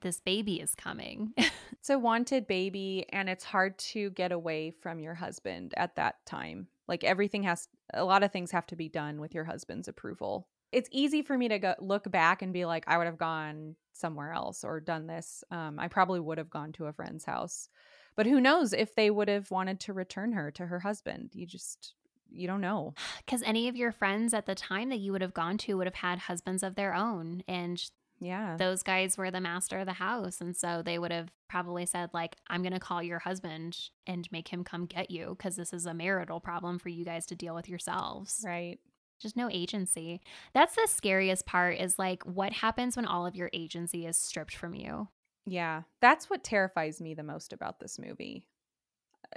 this baby is coming. it's a wanted baby, and it's hard to get away from your husband at that time. Like everything has, a lot of things have to be done with your husband's approval. It's easy for me to go look back and be like, I would have gone somewhere else or done this. Um, I probably would have gone to a friend's house, but who knows if they would have wanted to return her to her husband? You just you don't know. Because any of your friends at the time that you would have gone to would have had husbands of their own, and yeah. Those guys were the master of the house. And so they would have probably said, like, I'm going to call your husband and make him come get you because this is a marital problem for you guys to deal with yourselves. Right. Just no agency. That's the scariest part is like, what happens when all of your agency is stripped from you? Yeah. That's what terrifies me the most about this movie.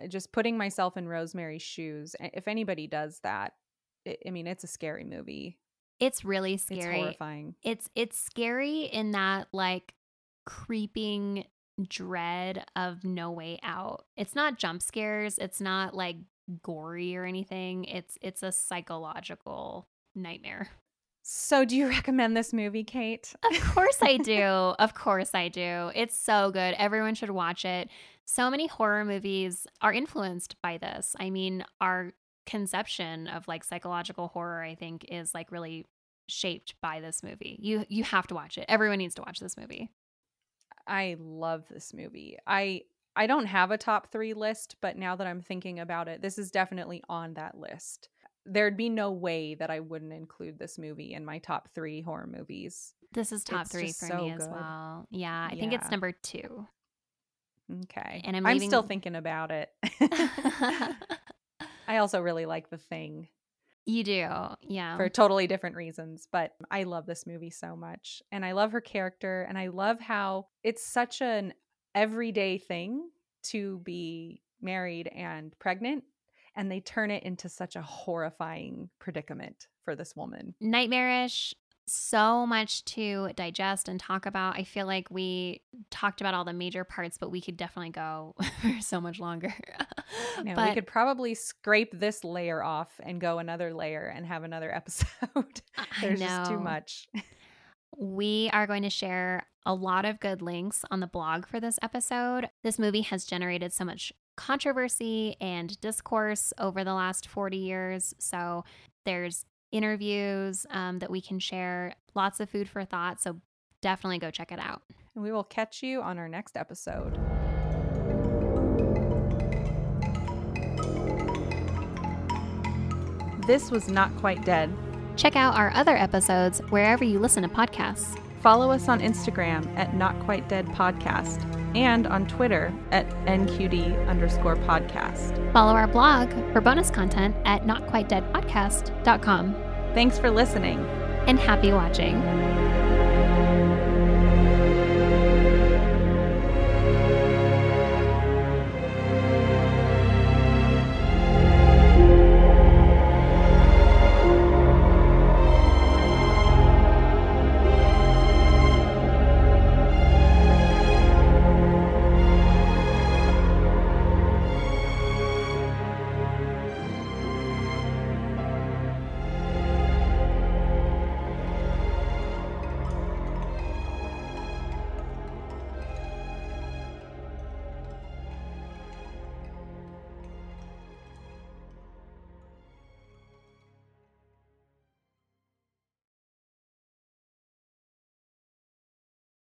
Uh, just putting myself in Rosemary's shoes. If anybody does that, I mean, it's a scary movie. It's really scary. It's horrifying. It's it's scary in that like creeping dread of no way out. It's not jump scares, it's not like gory or anything. It's it's a psychological nightmare. So, do you recommend this movie, Kate? Of course I do. of course I do. It's so good. Everyone should watch it. So many horror movies are influenced by this. I mean, our conception of like psychological horror i think is like really shaped by this movie you you have to watch it everyone needs to watch this movie i love this movie i i don't have a top three list but now that i'm thinking about it this is definitely on that list there'd be no way that I wouldn't include this movie in my top three horror movies. This is top It's three for so me as good. well. Yeah, I think it's number two. Okay. And I'm I'm still thinking about it. I also really like The Thing you do, yeah. for totally different reasons, but I love this movie so much. And I love her character. And I love how it's such an everyday thing to be married and pregnant. And they turn it into such a horrifying predicament for this woman. Nightmarish, so much to digest and talk about. I feel like we talked about all the major parts, but we could definitely go for so much longer. Know, but we could probably scrape this layer off and go another layer and have another episode. There's just too much. We are going to share a lot of good links on the blog for this episode. This movie has generated so much controversy and discourse over the last 40 years. So there's interviews um, that we can share, lots of food for thought. So definitely go check it out. And we will catch you on our next episode. This was Not Quite Dead. Check out our other episodes wherever you listen to podcasts. Follow us on Instagram at Not Quite Dead Podcast and on Twitter at NQD underscore podcast. Follow our blog for bonus content at notquitedeadpodcast.com. Thanks for listening. And happy watching.